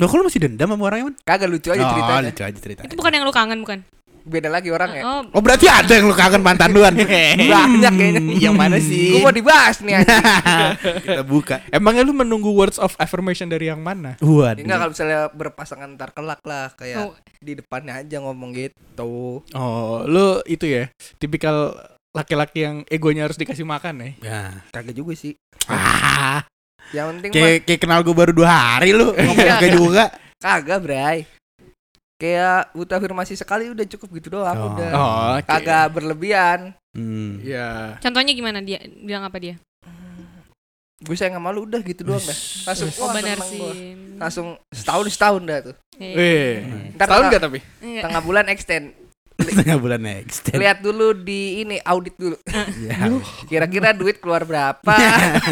Loh, kok lu masih dendam sama orangnya, Man? Kagak lucu aja Oh, ceritanya. lucu aja ceritanya. Itu bukan yang lu kangen bukan? Beda lagi orangnya. Oh, Oh, berarti ada yang lu kangen mantan luan. Banyak kayaknya. Yang mana sih? Gue mau dibahas nih anjing. Kita buka. Emangnya lu menunggu words of affirmation dari yang mana? Waduh. Enggak kalau misalnya berpasangan ntar kelak lah kayak Oh. di depannya aja ngomong gitu. Oh, lu itu ya, tipikal laki-laki yang egonya harus dikasih makan ya. Ya. Kagak juga sih. Ah, Yang penting kayak kenal gue baru dua hari lu. Ngomong Iya. kagak juga. kagak, Bray. Kayak butuh afirmasi sekali udah cukup gitu doang Oh. udah. Oh, oke. Kagak berlebihan. Hmm. Ya. contohnya gimana dia? Bilang apa dia? Gue sayang sama lu udah gitu doang dah. Langsung Oh benar sih. gua. Langsung setahun setahun dah tuh. Iya. Eh, Ntar tahun tengah- gak tapi? Enggak. Tengah bulan extend. Setengah bulan next. Lihat dulu di ini audit dulu. Ya. Kira-kira duit keluar berapa?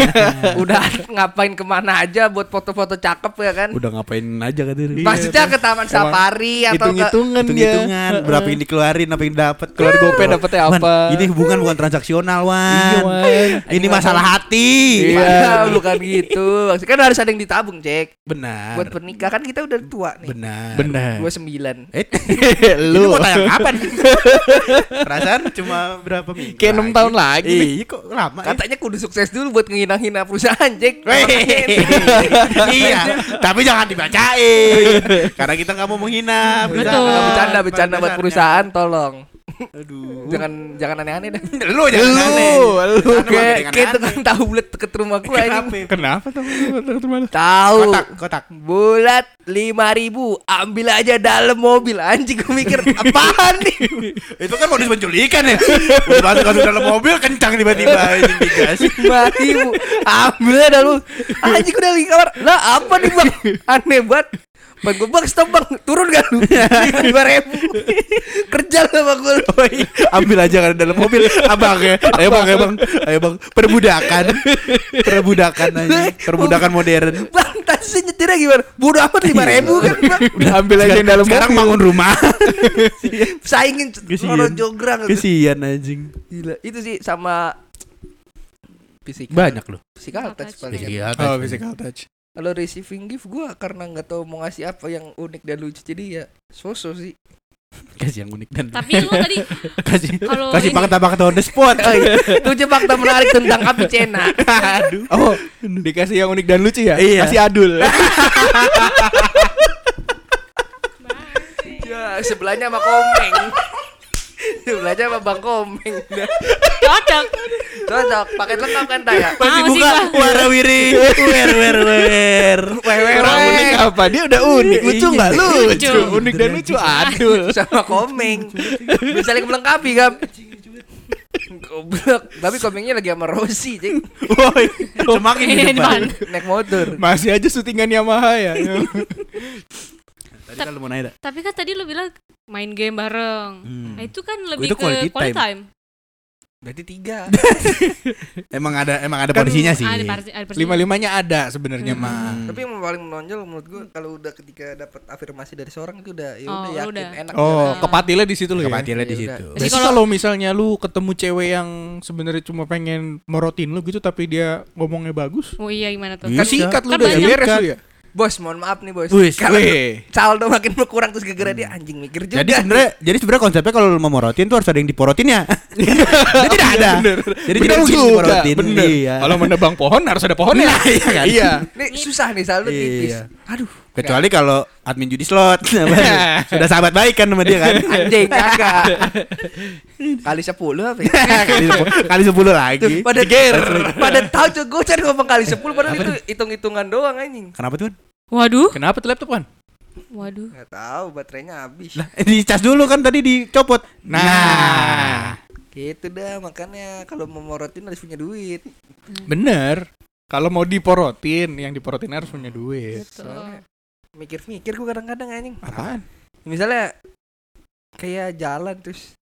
Udah ngapain ke mana aja buat foto-foto cakep ya kan? Udah ngapain aja kan Iya, Maksudnya ke taman safari atau ke Hitung-hitungan dia. Hitung-hitungan berapa yang dikeluarin, apa yang dapat. Keluar GoPay dapetnya apa? ini hubungan bukan transaksional, Wan. Iya. Ini masalah hati. Iya. Bukan gitu. Maksudnya kan harus ada yang ditabung, Cek. Benar. Buat pernikahan kita udah tua nih. Benar. Benar. 29. Eh, Lu lu mau tayang kapan? Perasaan cuma berapa minggu? kayak 6 tahun lagi. Iya, kok lama ya? Katanya kudu sukses dulu buat ngehina-hina perusahaan, Cek. iya, tapi jangan dibacain. Karena kita nggak mau menghina. Betul. bercanda bercanda buat perusahaan tolong. Aduh. Jangan jangan aneh-aneh dah. lu jangan aneh. Lu, lu. Karena Kayak jangan kayak aneh. tukang tahu bulat deket rumah gua Kenapa? anjing. Kenapa tuh? Tahu. Kotak, kotak. Bulat lima ribu ambil aja dalam mobil anjing gue mikir apaan nih Itu kan modus penculikan ya. Udah masuk masuk dalam mobil kencang tiba-tiba ini digas. ribu ambil lu anjing udah di kamar lah apa nih bang aneh banget Bang gue bang stop bang. Turun gak lu? Lima ribu. Kerja lah bang gue Oh iya, ambil aja kan dalam mobil. Abang ya. Ayo bang ayo bang. Ayo bang. Perbudakan. Perbudakan aja. Perbudakan modern. Bang tadi nyetirnya gimana? Bodoh amat lima ribu kan bang. Udah ambil aja yang dalam sekarang mobil. bangun rumah. Saingin Kesian. orang jograng. Kesian anjing. Gila. Itu sih sama banyak loh physical touch paling Iya, Oh, physical touch. Kalau receiving gift gue karena nggak tahu mau ngasih apa yang unik dan lucu jadi ya sosok sih kasih yang unik dan Tapi lu tadi kasih kalau kasih ini- fakta-fakta on the spot Oh, iya. Tujuh fakta menarik tentang api cena. aduh Oh, dikasih yang unik dan lucu ya? Iya. Kasih adul. Ya, sebelahnya sama komeng. sebelahnya sama bang komeng. cocok. Cocok, paket lengkap kan Taya? masih Mau sih buka warawiri wer wer wer Kurang unik apa? Dia udah unik. Lucu Iya. nggak? Lucu. Unik dan lucu. Adul. Sama komeng. Bisa saling melengkapi kan? Goblok. Tapi komengnya lagi sama Rossi, Cik. Woi, semakin di depan. Naik motor. Masih aja syutingan Yamaha ya. Tadi kan lu mau nanya. Tapi kan tadi lu bilang main game bareng. Hmm. Nah, itu kan lebih itu ke quality quality, time. time. Berarti tiga. Emang ada emang ada Kan kondisinya sih. Ada parsi- ada parsi- Lima limanya ada sebenarnya Hmm. mah. Tapi yang paling menonjol menurut gua kalau udah ketika dapat afirmasi dari seorang itu udah ya Oh, udah yakin udah. enak. Oh, jalannya. kepatilnya di situ lo ya. Kepatilnya di Ya situ. Jadi kalau- misalnya lu ketemu cewek yang sebenarnya cuma pengen morotin lu gitu tapi dia ngomongnya bagus, Oh iya gimana tuh? Iya. kan sikat lu Kan udah ya banyak. beres lu ya. Bos, mohon maaf nih bos. Kalau Weh. saldo makin berkurang terus gara-gara dia anjing mikir juga. Jadi sebenarnya jadi sebenarnya konsepnya kalau lu mau morotin tuh harus ada yang diporotinnya. Dia tidak ada. Jadi Bener tidak mungkin diporotin. bener. Iya. Kalau menebang pohon harus ada pohonnya. Nah, iya kan? Iya. Nih susah nih saldo tipis. Iya. Aduh, Kecuali kalau admin judi slot sudah sahabat baik kan sama dia kan. anjing kagak. Kali 10 apa ya? kali sepuluh, kali sepuluh lagi. Tuh, pada pada tahu cuy gue cari ngomong kali 10 padahal itu hitung-hitungan doang anjing. Kenapa tuh? Kan? Waduh. Kenapa tuh laptop kan? Waduh. Gak tahu baterainya habis. Lah, eh, dicas dulu kan tadi dicopot. Nah, Gitu dah makanya kalau mau morotin harus punya duit. bener. Kalau mau diporotin, yang diporotin harus punya duit. Betul. Mikir-mikir gue kadang-kadang anjing. Apaan? Misalnya kayak jalan terus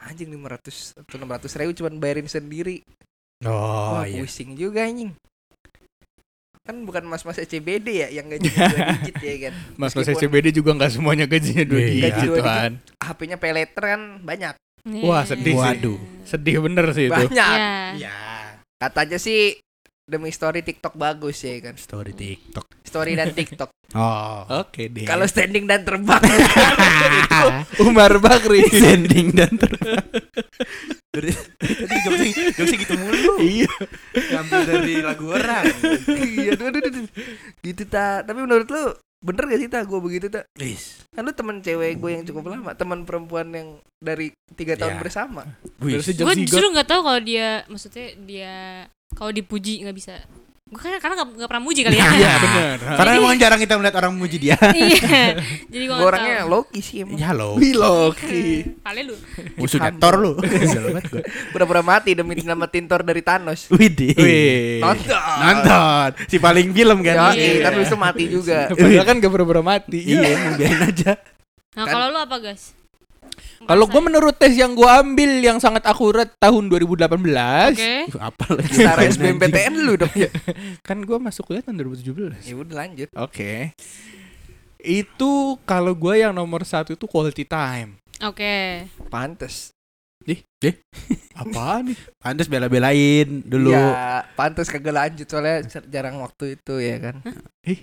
anjing 500 atau 600 ribu cuman bayarin sendiri. Oh Wah, iya. pusing juga anjing. Kan bukan mas-mas CBD ya yang gaji dua digit ya kan. Mas Mas Meskipun CBD juga nggak semuanya gajinya dua Iya. digit Gaji dua gituan. HP-nya pay letter kan banyak. Wah, sedih sih. Waduh. Sedih bener sih itu. Banyak. Ya. Ya. Katanya sih demi story TikTok bagus ya kan. Story TikTok. Story dan TikTok. Oh. Oke deh. Kalau standing dan terbang. Umar Bakri. Sending dan terbang. Dari tadi jokesnya, jokesnya gitu mulu. iya. Ngambil dari lagu orang. Iya, aduh, aduh, aduh. Gitu ta. Tapi menurut lu bener gak sih ta gue begitu ta? Wis. Kan lu temen cewek gue yang cukup lama, teman perempuan yang dari tiga tahun Ya. bersama. Gue justru nggak tahu kalau dia maksudnya dia kalau dipuji nggak bisa gue kan karena nggak pernah muji kali ya Iya bener. Karena emang jarang kita melihat orang memuji dia. iya jadi gue orangnya Loki sih emang. Ya lo. Biloki. kali lu Musuh Thor lu. Pura-pura mati demi nyelamatin Thor dari Thanos. Widih. Wih. Nonton. Nonton. Si paling film kan. Ya, Iya. tapi itu mati juga. Padahal kan gak pura-pura mati. Iya, biarin aja. nah Kan- kalau lu apa guys Kalau gue menurut tes yang gue ambil yang sangat akurat tahun 2018, oke Uh, Apa lagi? Setara SBMPTN lu dong ya. kan gue masuk kuliah tahun 2017. Ya udah lanjut. Oke. Itu kalau gue yang nomor satu itu quality time. oke Pantes. Apaan nih? Pantes bela-belain dulu. Ya, pantes kagak lanjut soalnya jarang waktu itu ya kan. Ih. Eh,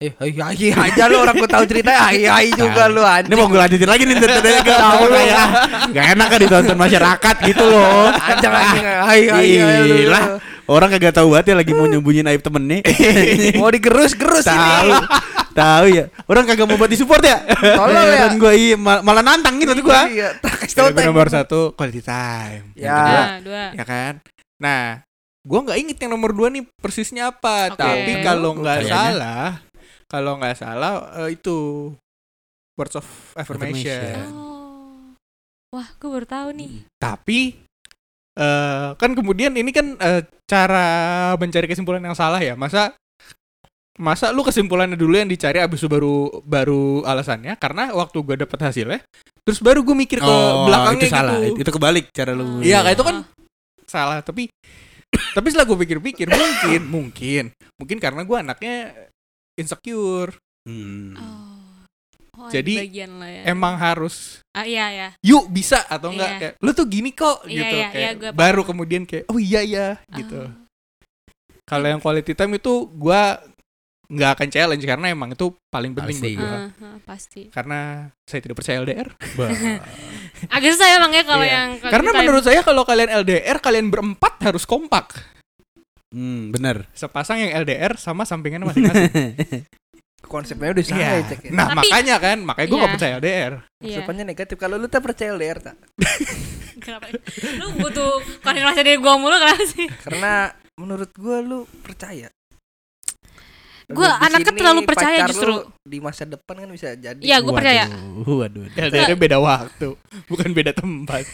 hai hai aja lu orang gue tahu cerita hai hai juga lu Ini anjing. mau gue lanjutin lagi nih tadi gak tahu kayak Gak enak kan ditonton masyarakat gitu loh Anjing anjing hai hai hai lu. Gila. Orang kagak tahu banget ya lagi mau nyembunyiin aib temennya Mau digerus-gerus Tahu ini. Tahu ya Orang kagak mau buat disupport ya Tolol ya. Dan gue iya mal- malah nantang gitu tuh gue Iya, kasih tahu Gue nomor satu quality time. Ya. Nah dua ya kan? Nah, gue nggak inget yang nomor dua nih persisnya apa. Tapi kalau nggak salah, kalau nggak salah eh, itu words of affirmation. Affirmation. oh wah gue baru tahu nih Tapi eh kan kemudian ini kan eh, cara mencari kesimpulan yang salah ya. Masa masa lu kesimpulannya dulu yang dicari abis itu baru baru alasannya karena waktu gue dapet hasilnya terus baru gue mikir ke belakangnya itu salah gitu. Itu kebalik cara lu Iya, kayak itu kan Oh. salah tapi tapi setelah gue pikir-pikir mungkin mungkin mungkin karena gue anaknya insecure Hmm. oh. Oh, Jadi, bagian lah ya. emang harus ah, iya ya yuk bisa atau enggak Iya. kayak lu tuh gini kok Iya, gitu iya, kayak iya, gua paham. baru kemudian kayak oh iya iya gitu kalau yang quality time itu gue nggak akan challenge karena emang itu paling penting Pasti. buat gue Ah, ah, pasti karena saya tidak percaya LDR agak susah emang ya kalau Iya. yang kalau karena menurut saya kalau kalian LDR kalian berempat harus kompak Hmm, bener sepasang yang LDR sama sampingannya masing-masing Konsepnya udah salah Iya. ya, Cek. Nah, Tapi- makanya kan, makanya gue Iya. gak percaya LDR. iya. Konsepnya negatif. Kalau lu tak percaya LDR tak? kenapa lu butuh konfirmasi dari gua mulu kenapa sih Karena menurut gua lu percaya. Gua Di anaknya terlalu percaya pacar justru. lu Di masa depan kan bisa jadi. Iya, gua percaya. Waduh, waduh. LDR beda waktu, bukan beda tempat.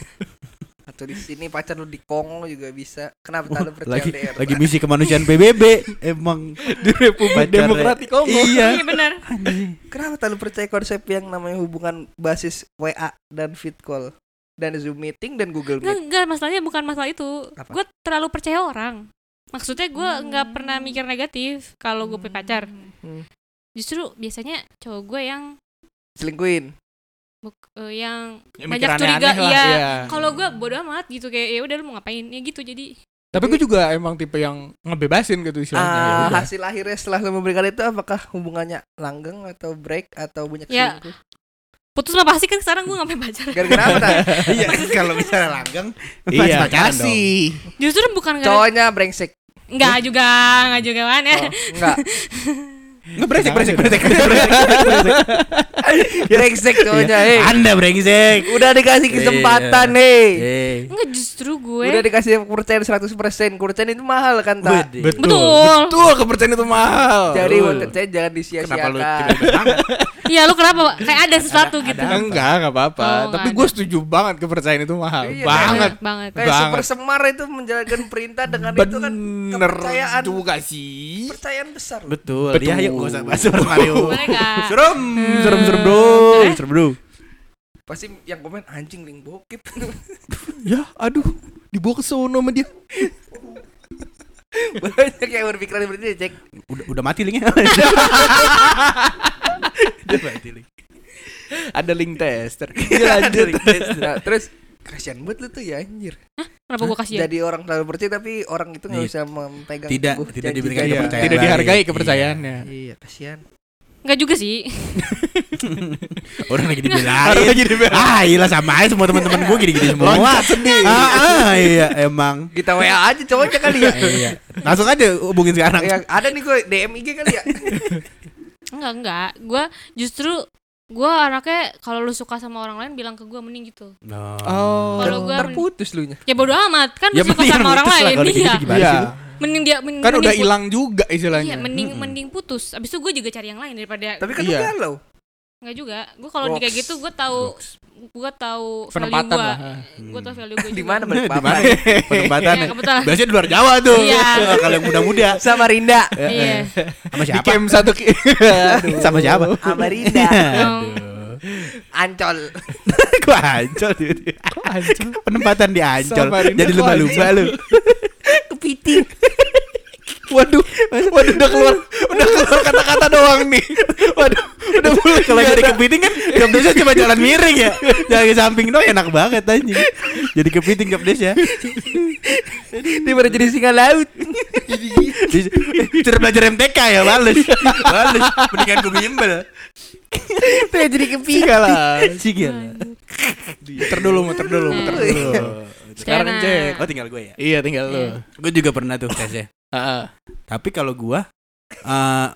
Atau di sini pacar lu di Kongo juga bisa. Kenapa tak lu percaya lagi LDR? lagi Pak? misi kemanusiaan PBB emang Di Republik. Demokratik Kongo. iya iya benar Kenapa tak lu percaya konsep yang namanya hubungan basis WA dan fit call dan Zoom meeting dan Google enggak Meet? enggak masalahnya bukan masalah itu gue terlalu percaya orang maksudnya gue nggak pernah mikir negatif kalau gue punya pacar Hmm. justru biasanya cowok gue yang Selingkuhin. Buk- eh, yang Ya, Banyak curiga, aneh-aneh lah, iya. kalau gue bodo amat gitu kayak ya udah lu mau ngapain ya gitu jadi Tapi gue juga emang tipe yang ngebebasin gitu istilahnya. ya Ah, hasil akhirnya setelah lu memberikan itu apakah hubungannya langgeng atau break atau banyak Ya. selingkuh? putus mah pasti kan sekarang gue ngapain pacar Gara-gara apa iya kalau misalnya langgeng Iya, pacaran kasih. justru bukan gara Cowoknya brengsek. enggak juga enggak juga kan ya Oh, enggak. nggak brengsek brengsek Jangan brengsek brengsek cowoknya, hei. anda brengsek Udah dikasih kesempatan, hei. eh enggak justru gue Udah dikasih kepercayaan 100% Kepercayaan itu mahal kan, tak? Wede. Betul. Betul, kepercayaan itu mahal. Jadi Betul. saya jangan kenapa lu disia-siakan. tiba-tiba semangat Iya lu kenapa? Kayak ada sesuatu gitu. Enggak, enggak apa-apa. Oh, Tapi gue setuju banget kepercayaan itu mahal. Iya, banget. banget. Kayak Banget. super semar itu menjalankan perintah dengan itu kan Bener kepercayaan juga sih. kepercayaan besar. Betul. Betul. Gak usah bahas Super Mario. Boleh nggak? serem, serem, serem bro, serem bro. Pasti yang komen anjing link bokep. Ya, aduh. Dibawa ke sono sama dia. Banyak yang berpikiran seperti itu, cek. Udah, udah mati linknya. udah mati link. Ada link tester. Dia lanjut. Terus kasihan banget lu tuh ya anjir. Kenapa gua kasih? Jadi orang terlalu percaya tapi orang itu nggak Iya. bisa memegang Tidak, teguh tidak diberikan Iya, kepercayaan tidak dihargai Iya. kepercayaannya. Iya, kasihan. Enggak juga sih. Orang lagi Orang dibelain. lagi dibelain. ah, iya sama aja semua teman-teman gue gini-gini semua. Loncat sedih. Ah, ah, iya emang. Kita WA aja cowoknya kali ya. iya. Langsung aja hubungin sekarang. Ya, ada nih gue DM IG kali ya. Enggak, enggak. Gua justru gua anaknya kalau lu suka sama orang lain bilang ke gua mending gitu. Oh. Kalau gua terputus lu nya. Ya bodo amat, kan Ya, lu suka sama orang lain. Iya. gitu Iya. Mending dia mending, Kan udah mending put- hilang juga istilahnya. Iya, mending mending putus. Abis itu gue juga cari yang lain daripada Tapi kan Iya. lu galau. Enggak juga. Gue kalau di kayak gitu gue tahu gue tahu value Penempatan gue. lah. Gue tahu value gue Di mana balik Di mana? Penempatan. Iya, kebetulan. Biasanya di luar Jawa tuh. Iya. Kalau yang muda-muda. Sama Rinda. Iya. Sama Di siapa? camp satu Sama siapa? Sama Rinda. Ancol. Gua ancol dia. Penempatan di ancol. Sama Jadi kok lumba-lumba lu. Kepiting. Waduh, waduh udah keluar, udah keluar kata-kata doang nih. Waduh, udah mulai Kalau jadi kepiting kan job desa cuma jalan miring ya. Jalan ke samping doang enak banget anjing. Jadi kepiting job desa. Dia baru jadi singa laut. Di- Suruh belajar MTK ya Males Males Mendingan gue bimbel Tuh jadi kepiting. lah. Sih gila Muter dulu, muter dulu, muter dulu. Sekarang cek. Oh tinggal gue ya Iya, tinggal lu. Gue juga pernah tuh tesnya Heeh. Tapi kalau gue eh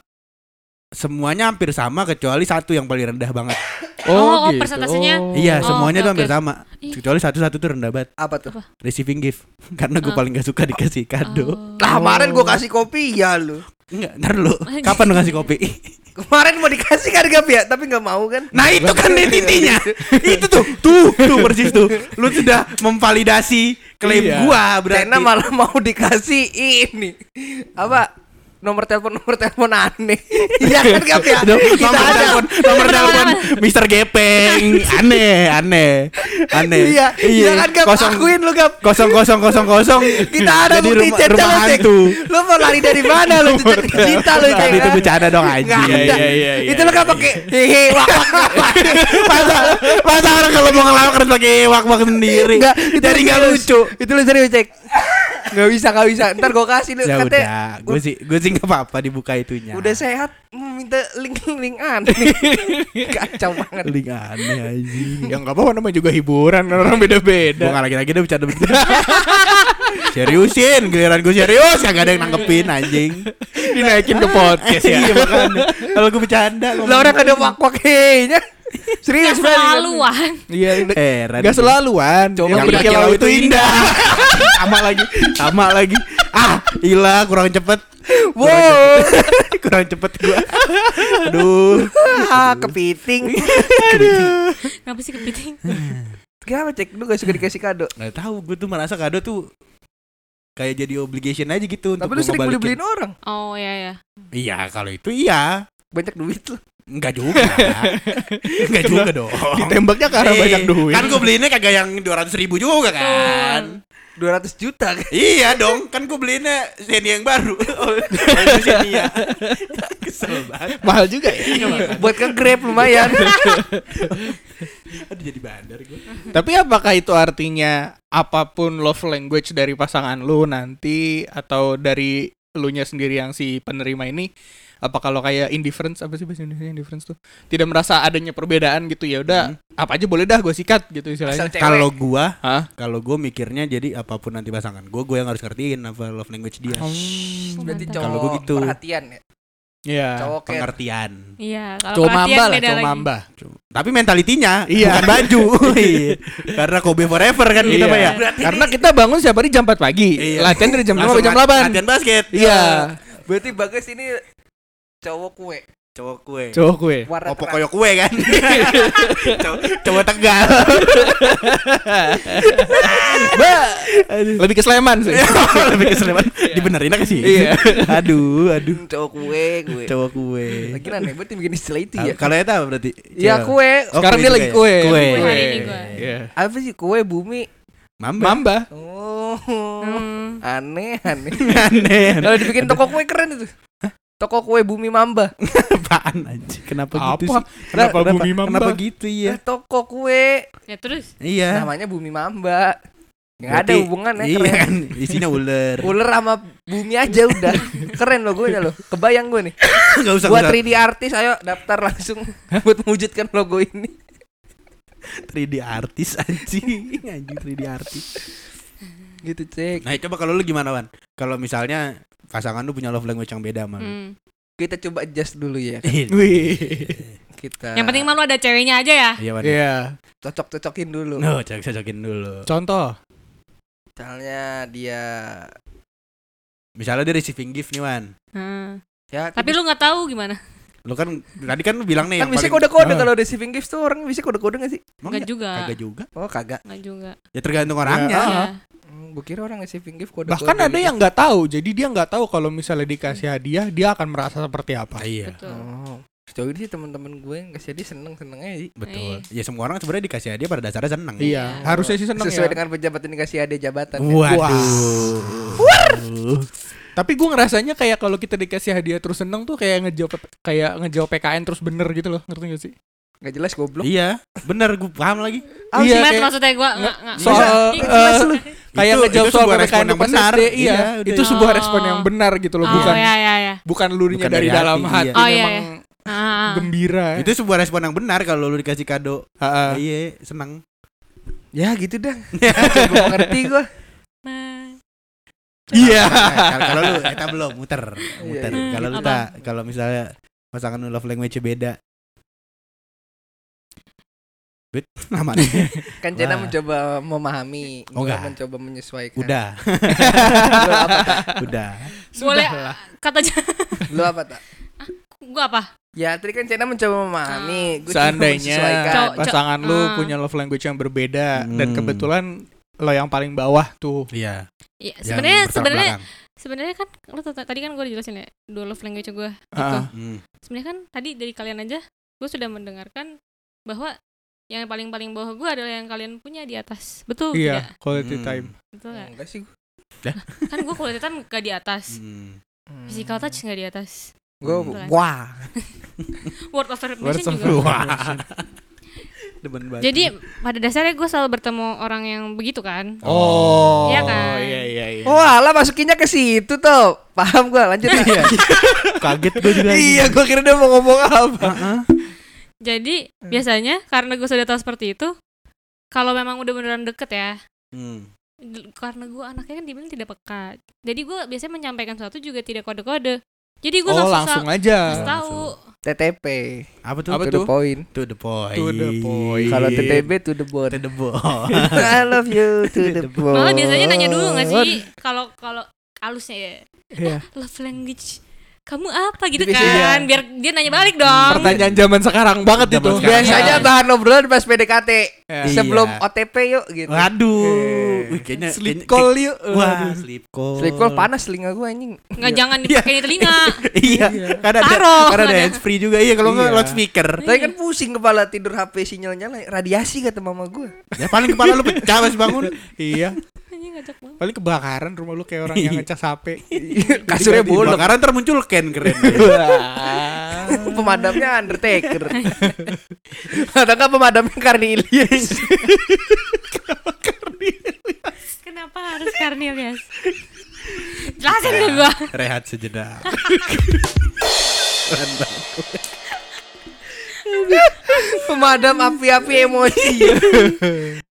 Semuanya hampir sama Kecuali satu yang paling rendah banget Oh, oh, persentasenya. Iya Oh, semuanya oke, tuh hampir oke. sama. Kecuali satu-satu tuh rendah banget Apa tuh? Receiving gift Karena gue Oh. paling gak suka dikasih kado Oh. Lah kemarin gua kasih kopi ya lu. Enggak ntar lu Kapan lu ngasih kopi Kemarin mau dikasih kan gap ya, tapi nggak mau kan? Nah itu kan intinya Itu tuh. Tuh Tuh persis tuh. Lu sudah memvalidasi Klaim Iya. gua berarti. Rena malah mau dikasih ini. Apa nomor telepon nomor telepon aneh. Iya kan gap ya? Kita nomor ada. telepon nomor telepon Mister Gepeng. Aneh aneh aneh. Iya iya kan gap? Kosong akuin lu gap. kosong kosong kosong kosong. Kita ada jadi bukti rumah, chat rumah hantu. lu mau lari dari mana lu? Cek kita lu Tadi itu kan? bercanda dong ada. Iya, iya, iya, itu lu gak pakai hehe wak wak masa masa orang kalau mau ngelawak harus pakai wak wak sendiri. Enggak, lu nggak lucu. Itu lu serius cek nggak bisa nggak bisa. Ntar gua kasih lu ya katanya udah gue sih gue sih nggak apa apa dibuka itunya. Udah sehat minta link link aneh kacau banget. Link aneh anjing. Ya enggak apa-apa namanya juga hiburan, orang beda-beda. Gak lagi-lagi udah bercanda bercanda Seriusin Giliran gue serius Gak ada yang nanggepin anjing. Dinaikin ke podcast ya. Iya makanya. Kalau gue bercanda lah orang ada wak wak hehenya serius Gak selaluan. Iya, Heran Gak selaluan. Coba yang berkilau itu indah. Sama lagi Sama lagi Ah Gila kurang cepet. Wow. Kurang cepet. Gue Aduh. Ah kepiting. Kenapa sih kepiting? kenapa cek? Lu gak suka dikasih kado? Gak tahu gue tuh merasa kado tuh Kayak jadi obligation aja gitu tapi untuk lu gua sering beli beliin orang. Oh iya ya. Iya kalau itu iya banyak duit lu Enggak juga Enggak juga dong Ditembaknya ke arah Eh, banyak duit. Kan gue beliinnya kagak yang 200 ribu juga kan 200 juta kan Iya dong, kan gue beliinnya Xenia yang baru. Oh, Xenia. Kesel banget. mahal juga ya. buat ke grab lumayan Aduh jadi bandar gue. Tapi apakah itu artinya apa pun love language dari pasangan lu nanti atau dari elunya sendiri yang si penerima ini apa kalau kayak indifference apa sih bahasa Indonesia indifference tuh tidak merasa adanya perbedaan gitu ya udah Hmm. apa aja boleh dah gue sikat gitu istilahnya Kalau gua, Hah? kalau gua mikirnya jadi apa pun nanti pasangan gua, gua yang harus ngertiin apa love language dia. Hmm. berarti cowok Kalau gua gitu. perhatian ya Iya. cowok Pengertian. Iya, kalau Cowok mamba lah, cowok lagi. mamba. Tapi mentalitinya Iya. bukan baju. Iya. Karena Kobe forever kan kita Iya. mah ya. Karena kita bangun setiap hari jam 4 pagi. Iya. Latihan dari jam 5 Langsung sampai jam lat- 8. Latihan basket. Iya. berarti bagus ini cowok kue Cowok kue. Cowok kue. Warna Opo koyo kue kan. cowok, cowok tegal. Lebih ke Sleman sih. Lebih ke Sleman. Dibenerin aja sih. Iya. Aduh, aduh. cowok kue kue Cowok kue. lagi aneh banget yang bikin istilah itu ya Kalau eta berarti. ya kue Oh, Sekarang kue dia lagi ya? kue. Kue. Kue hari ini gua. Iya. apa sih kue bumi Mamba. Mamba. oh Hmm. aneh aneh Aneh. kalau dibikin toko kue keren itu toko kue bumi mamba Apaan anjing? Kenapa gitu Apa? sih? Kenapa bumi mamba? Kenapa gitu ya? toko kue Ya terus Iya. namanya bumi mamba nggak ada Berarti- hubungannya Iya keren kan, isinya ular. ular sama bumi aja udah keren logonya loh kebayang gue nih Enggak usah buat usah. 3D artis ayo daftar langsung buat mewujudkan logo ini 3D artis anjing, anjing 3D artis. gitu cek Nah, coba kalau lu gimana, Wan? Kalau misalnya pasangan lu punya love language yang beda lu. hmm. kita coba adjust dulu ya Wih. kita Yang penting malu ada ceweknya aja ya Iya. Iya. cocok cocokin dulu No, cocok cocokin dulu. Contoh. misalnya dia Misalnya dia receiving gift nih, Wan. Hmm. ya Tapi lu nggak tahu gimana Lu kan tadi kan bilang nih kan yang bisa paling- kode-kode Ah. kalau receiving gift tuh orang bisa kode-kode gak sih Emang Nggak iya? juga Kagak juga. oh kagak Nggak juga Ya tergantung orangnya. Ah. Iya. hmm, gue kira orang receiving gift kode-kode Bahkan ada gitu. yang nggak tahu. Jadi dia nggak tahu kalau misalnya dikasih hadiah, dia akan merasa seperti apa. Iya, Betul oh sejauh ini sih teman-teman gue yang kasih dia seneng seneng aja sih betul. Ya semua orang sebenarnya dikasih hadiah pada dasarnya seneng. Iya, Iya. harusnya sih seneng sesuai ya. dengan pejabat yang dikasih hadiah jabatan ya. Waduh. Tapi gue ngerasanya kayak kalau kita dikasih hadiah terus seneng tuh kayak ngejawab kayak ngejawab PKN terus bener gitu loh, ngerti gak sih? nggak jelas goblok Iya, bener gue paham lagi. Ah, Iya, kayak- maksudnya gua nggak Soal lu. kayak Itu- ngejawab itu soal respon yang benar. SD, iya. Iya, itu sebuah Oh. respon yang benar gitu loh, Oh bukan ya ya ya bukan lurunya Bukan dari, dari dalam hati, hati, iya. Oh, iya, memang Ah. gembira. Itu sebuah respon yang benar kalau lu dikasih kado. Heeh. Iya, senang. ya gitu dah gue ngerti gue Nah, Iya. Kalau kalau lu eta belum muter, muter. iya. Kalau lu tak, kalau misalnya pasangan lu love language beda. Bet, namanya. kan Cena Wah. mencoba memahami Oh, enggak. mencoba menyesuaikan Udah, lu apa tak udah. boleh kata aja lu apa tak gua apa ya tadi kan Cena mencoba memahami gua coba Seandainya pasangan lu ah. punya love language yang berbeda dan Hmm. kebetulan lo yang paling bawah tuh. Iya. Iya, sebenarnya sebenarnya sebenarnya kan tau- tadi kan gue jelasin ya dua love language gue gitu. Ah. Hmm. Sebenarnya kan tadi dari kalian aja gue sudah mendengarkan bahwa yang paling paling bawah gue adalah yang kalian punya di atas. Betul tidak? Iya, quality Hmm. time. Betul nggak? enggak sih Kan gue quality time gak di atas. Hmm. Physical touch gak di atas. gue kan? wah Word of affirmation of juga. Wah. Demen banget. Jadi pada dasarnya gue selalu bertemu orang yang begitu kan. Oh. Iya kan? Iya iya iya. oh alah masukinnya ke situ tuh paham gue lanjut Iya. kaget gue juga. iya gue kira dia mau ngomong apa Jadi Hmm. biasanya karena gue sudah tahu seperti itu, kalau memang udah beneran deket ya, Hmm. karena gue anaknya kan dibilang tidak peka. Jadi gue biasanya menyampaikan sesuatu juga tidak kode-kode. Jadi gue Oh, langsung, aja. langsung tahu. TTP Apa tuh? Apa to tuh? the point To the point. To the point. kalau TTB to the bot To the point. I love you to the bot Malah biasanya nanya dulu gak sih kalau kalau halusnya ya. Iya. Love language kamu apa gitu kan? Biar dia nanya balik dong. Pertanyaan zaman sekarang banget Zaman itu. sekarang. biasanya Iya. bahan obrolan pas PDKT Ya. Iya. sebelum OTP yuk gitu Waduh. Eh. Wih, kayaknya Sleep kayaknya- call yuk. Wah, sleep call. Sleep call panas telinga gue anjing Nggak jangan dipakai di telinga. iya, karena ada karena ada hands free juga iya kalau nggak Iya. loudspeaker. Tapi kan pusing kepala tidur HP sinyal nyala radiasi kata mama gue Ya paling kepala lu pecah pas bangun. Iya. Ngajak banget. Paling kebakaran rumah lu kayak orang yang ngecas HP. kasurnya bolong Bakaran ntar muncul Ken keren. pemadamnya Undertaker ada nggak pemadamnya Cornelius Kenapa harus Cornelius? Jelasin ke gua. Rehat sejenak. pemadam api-api emosi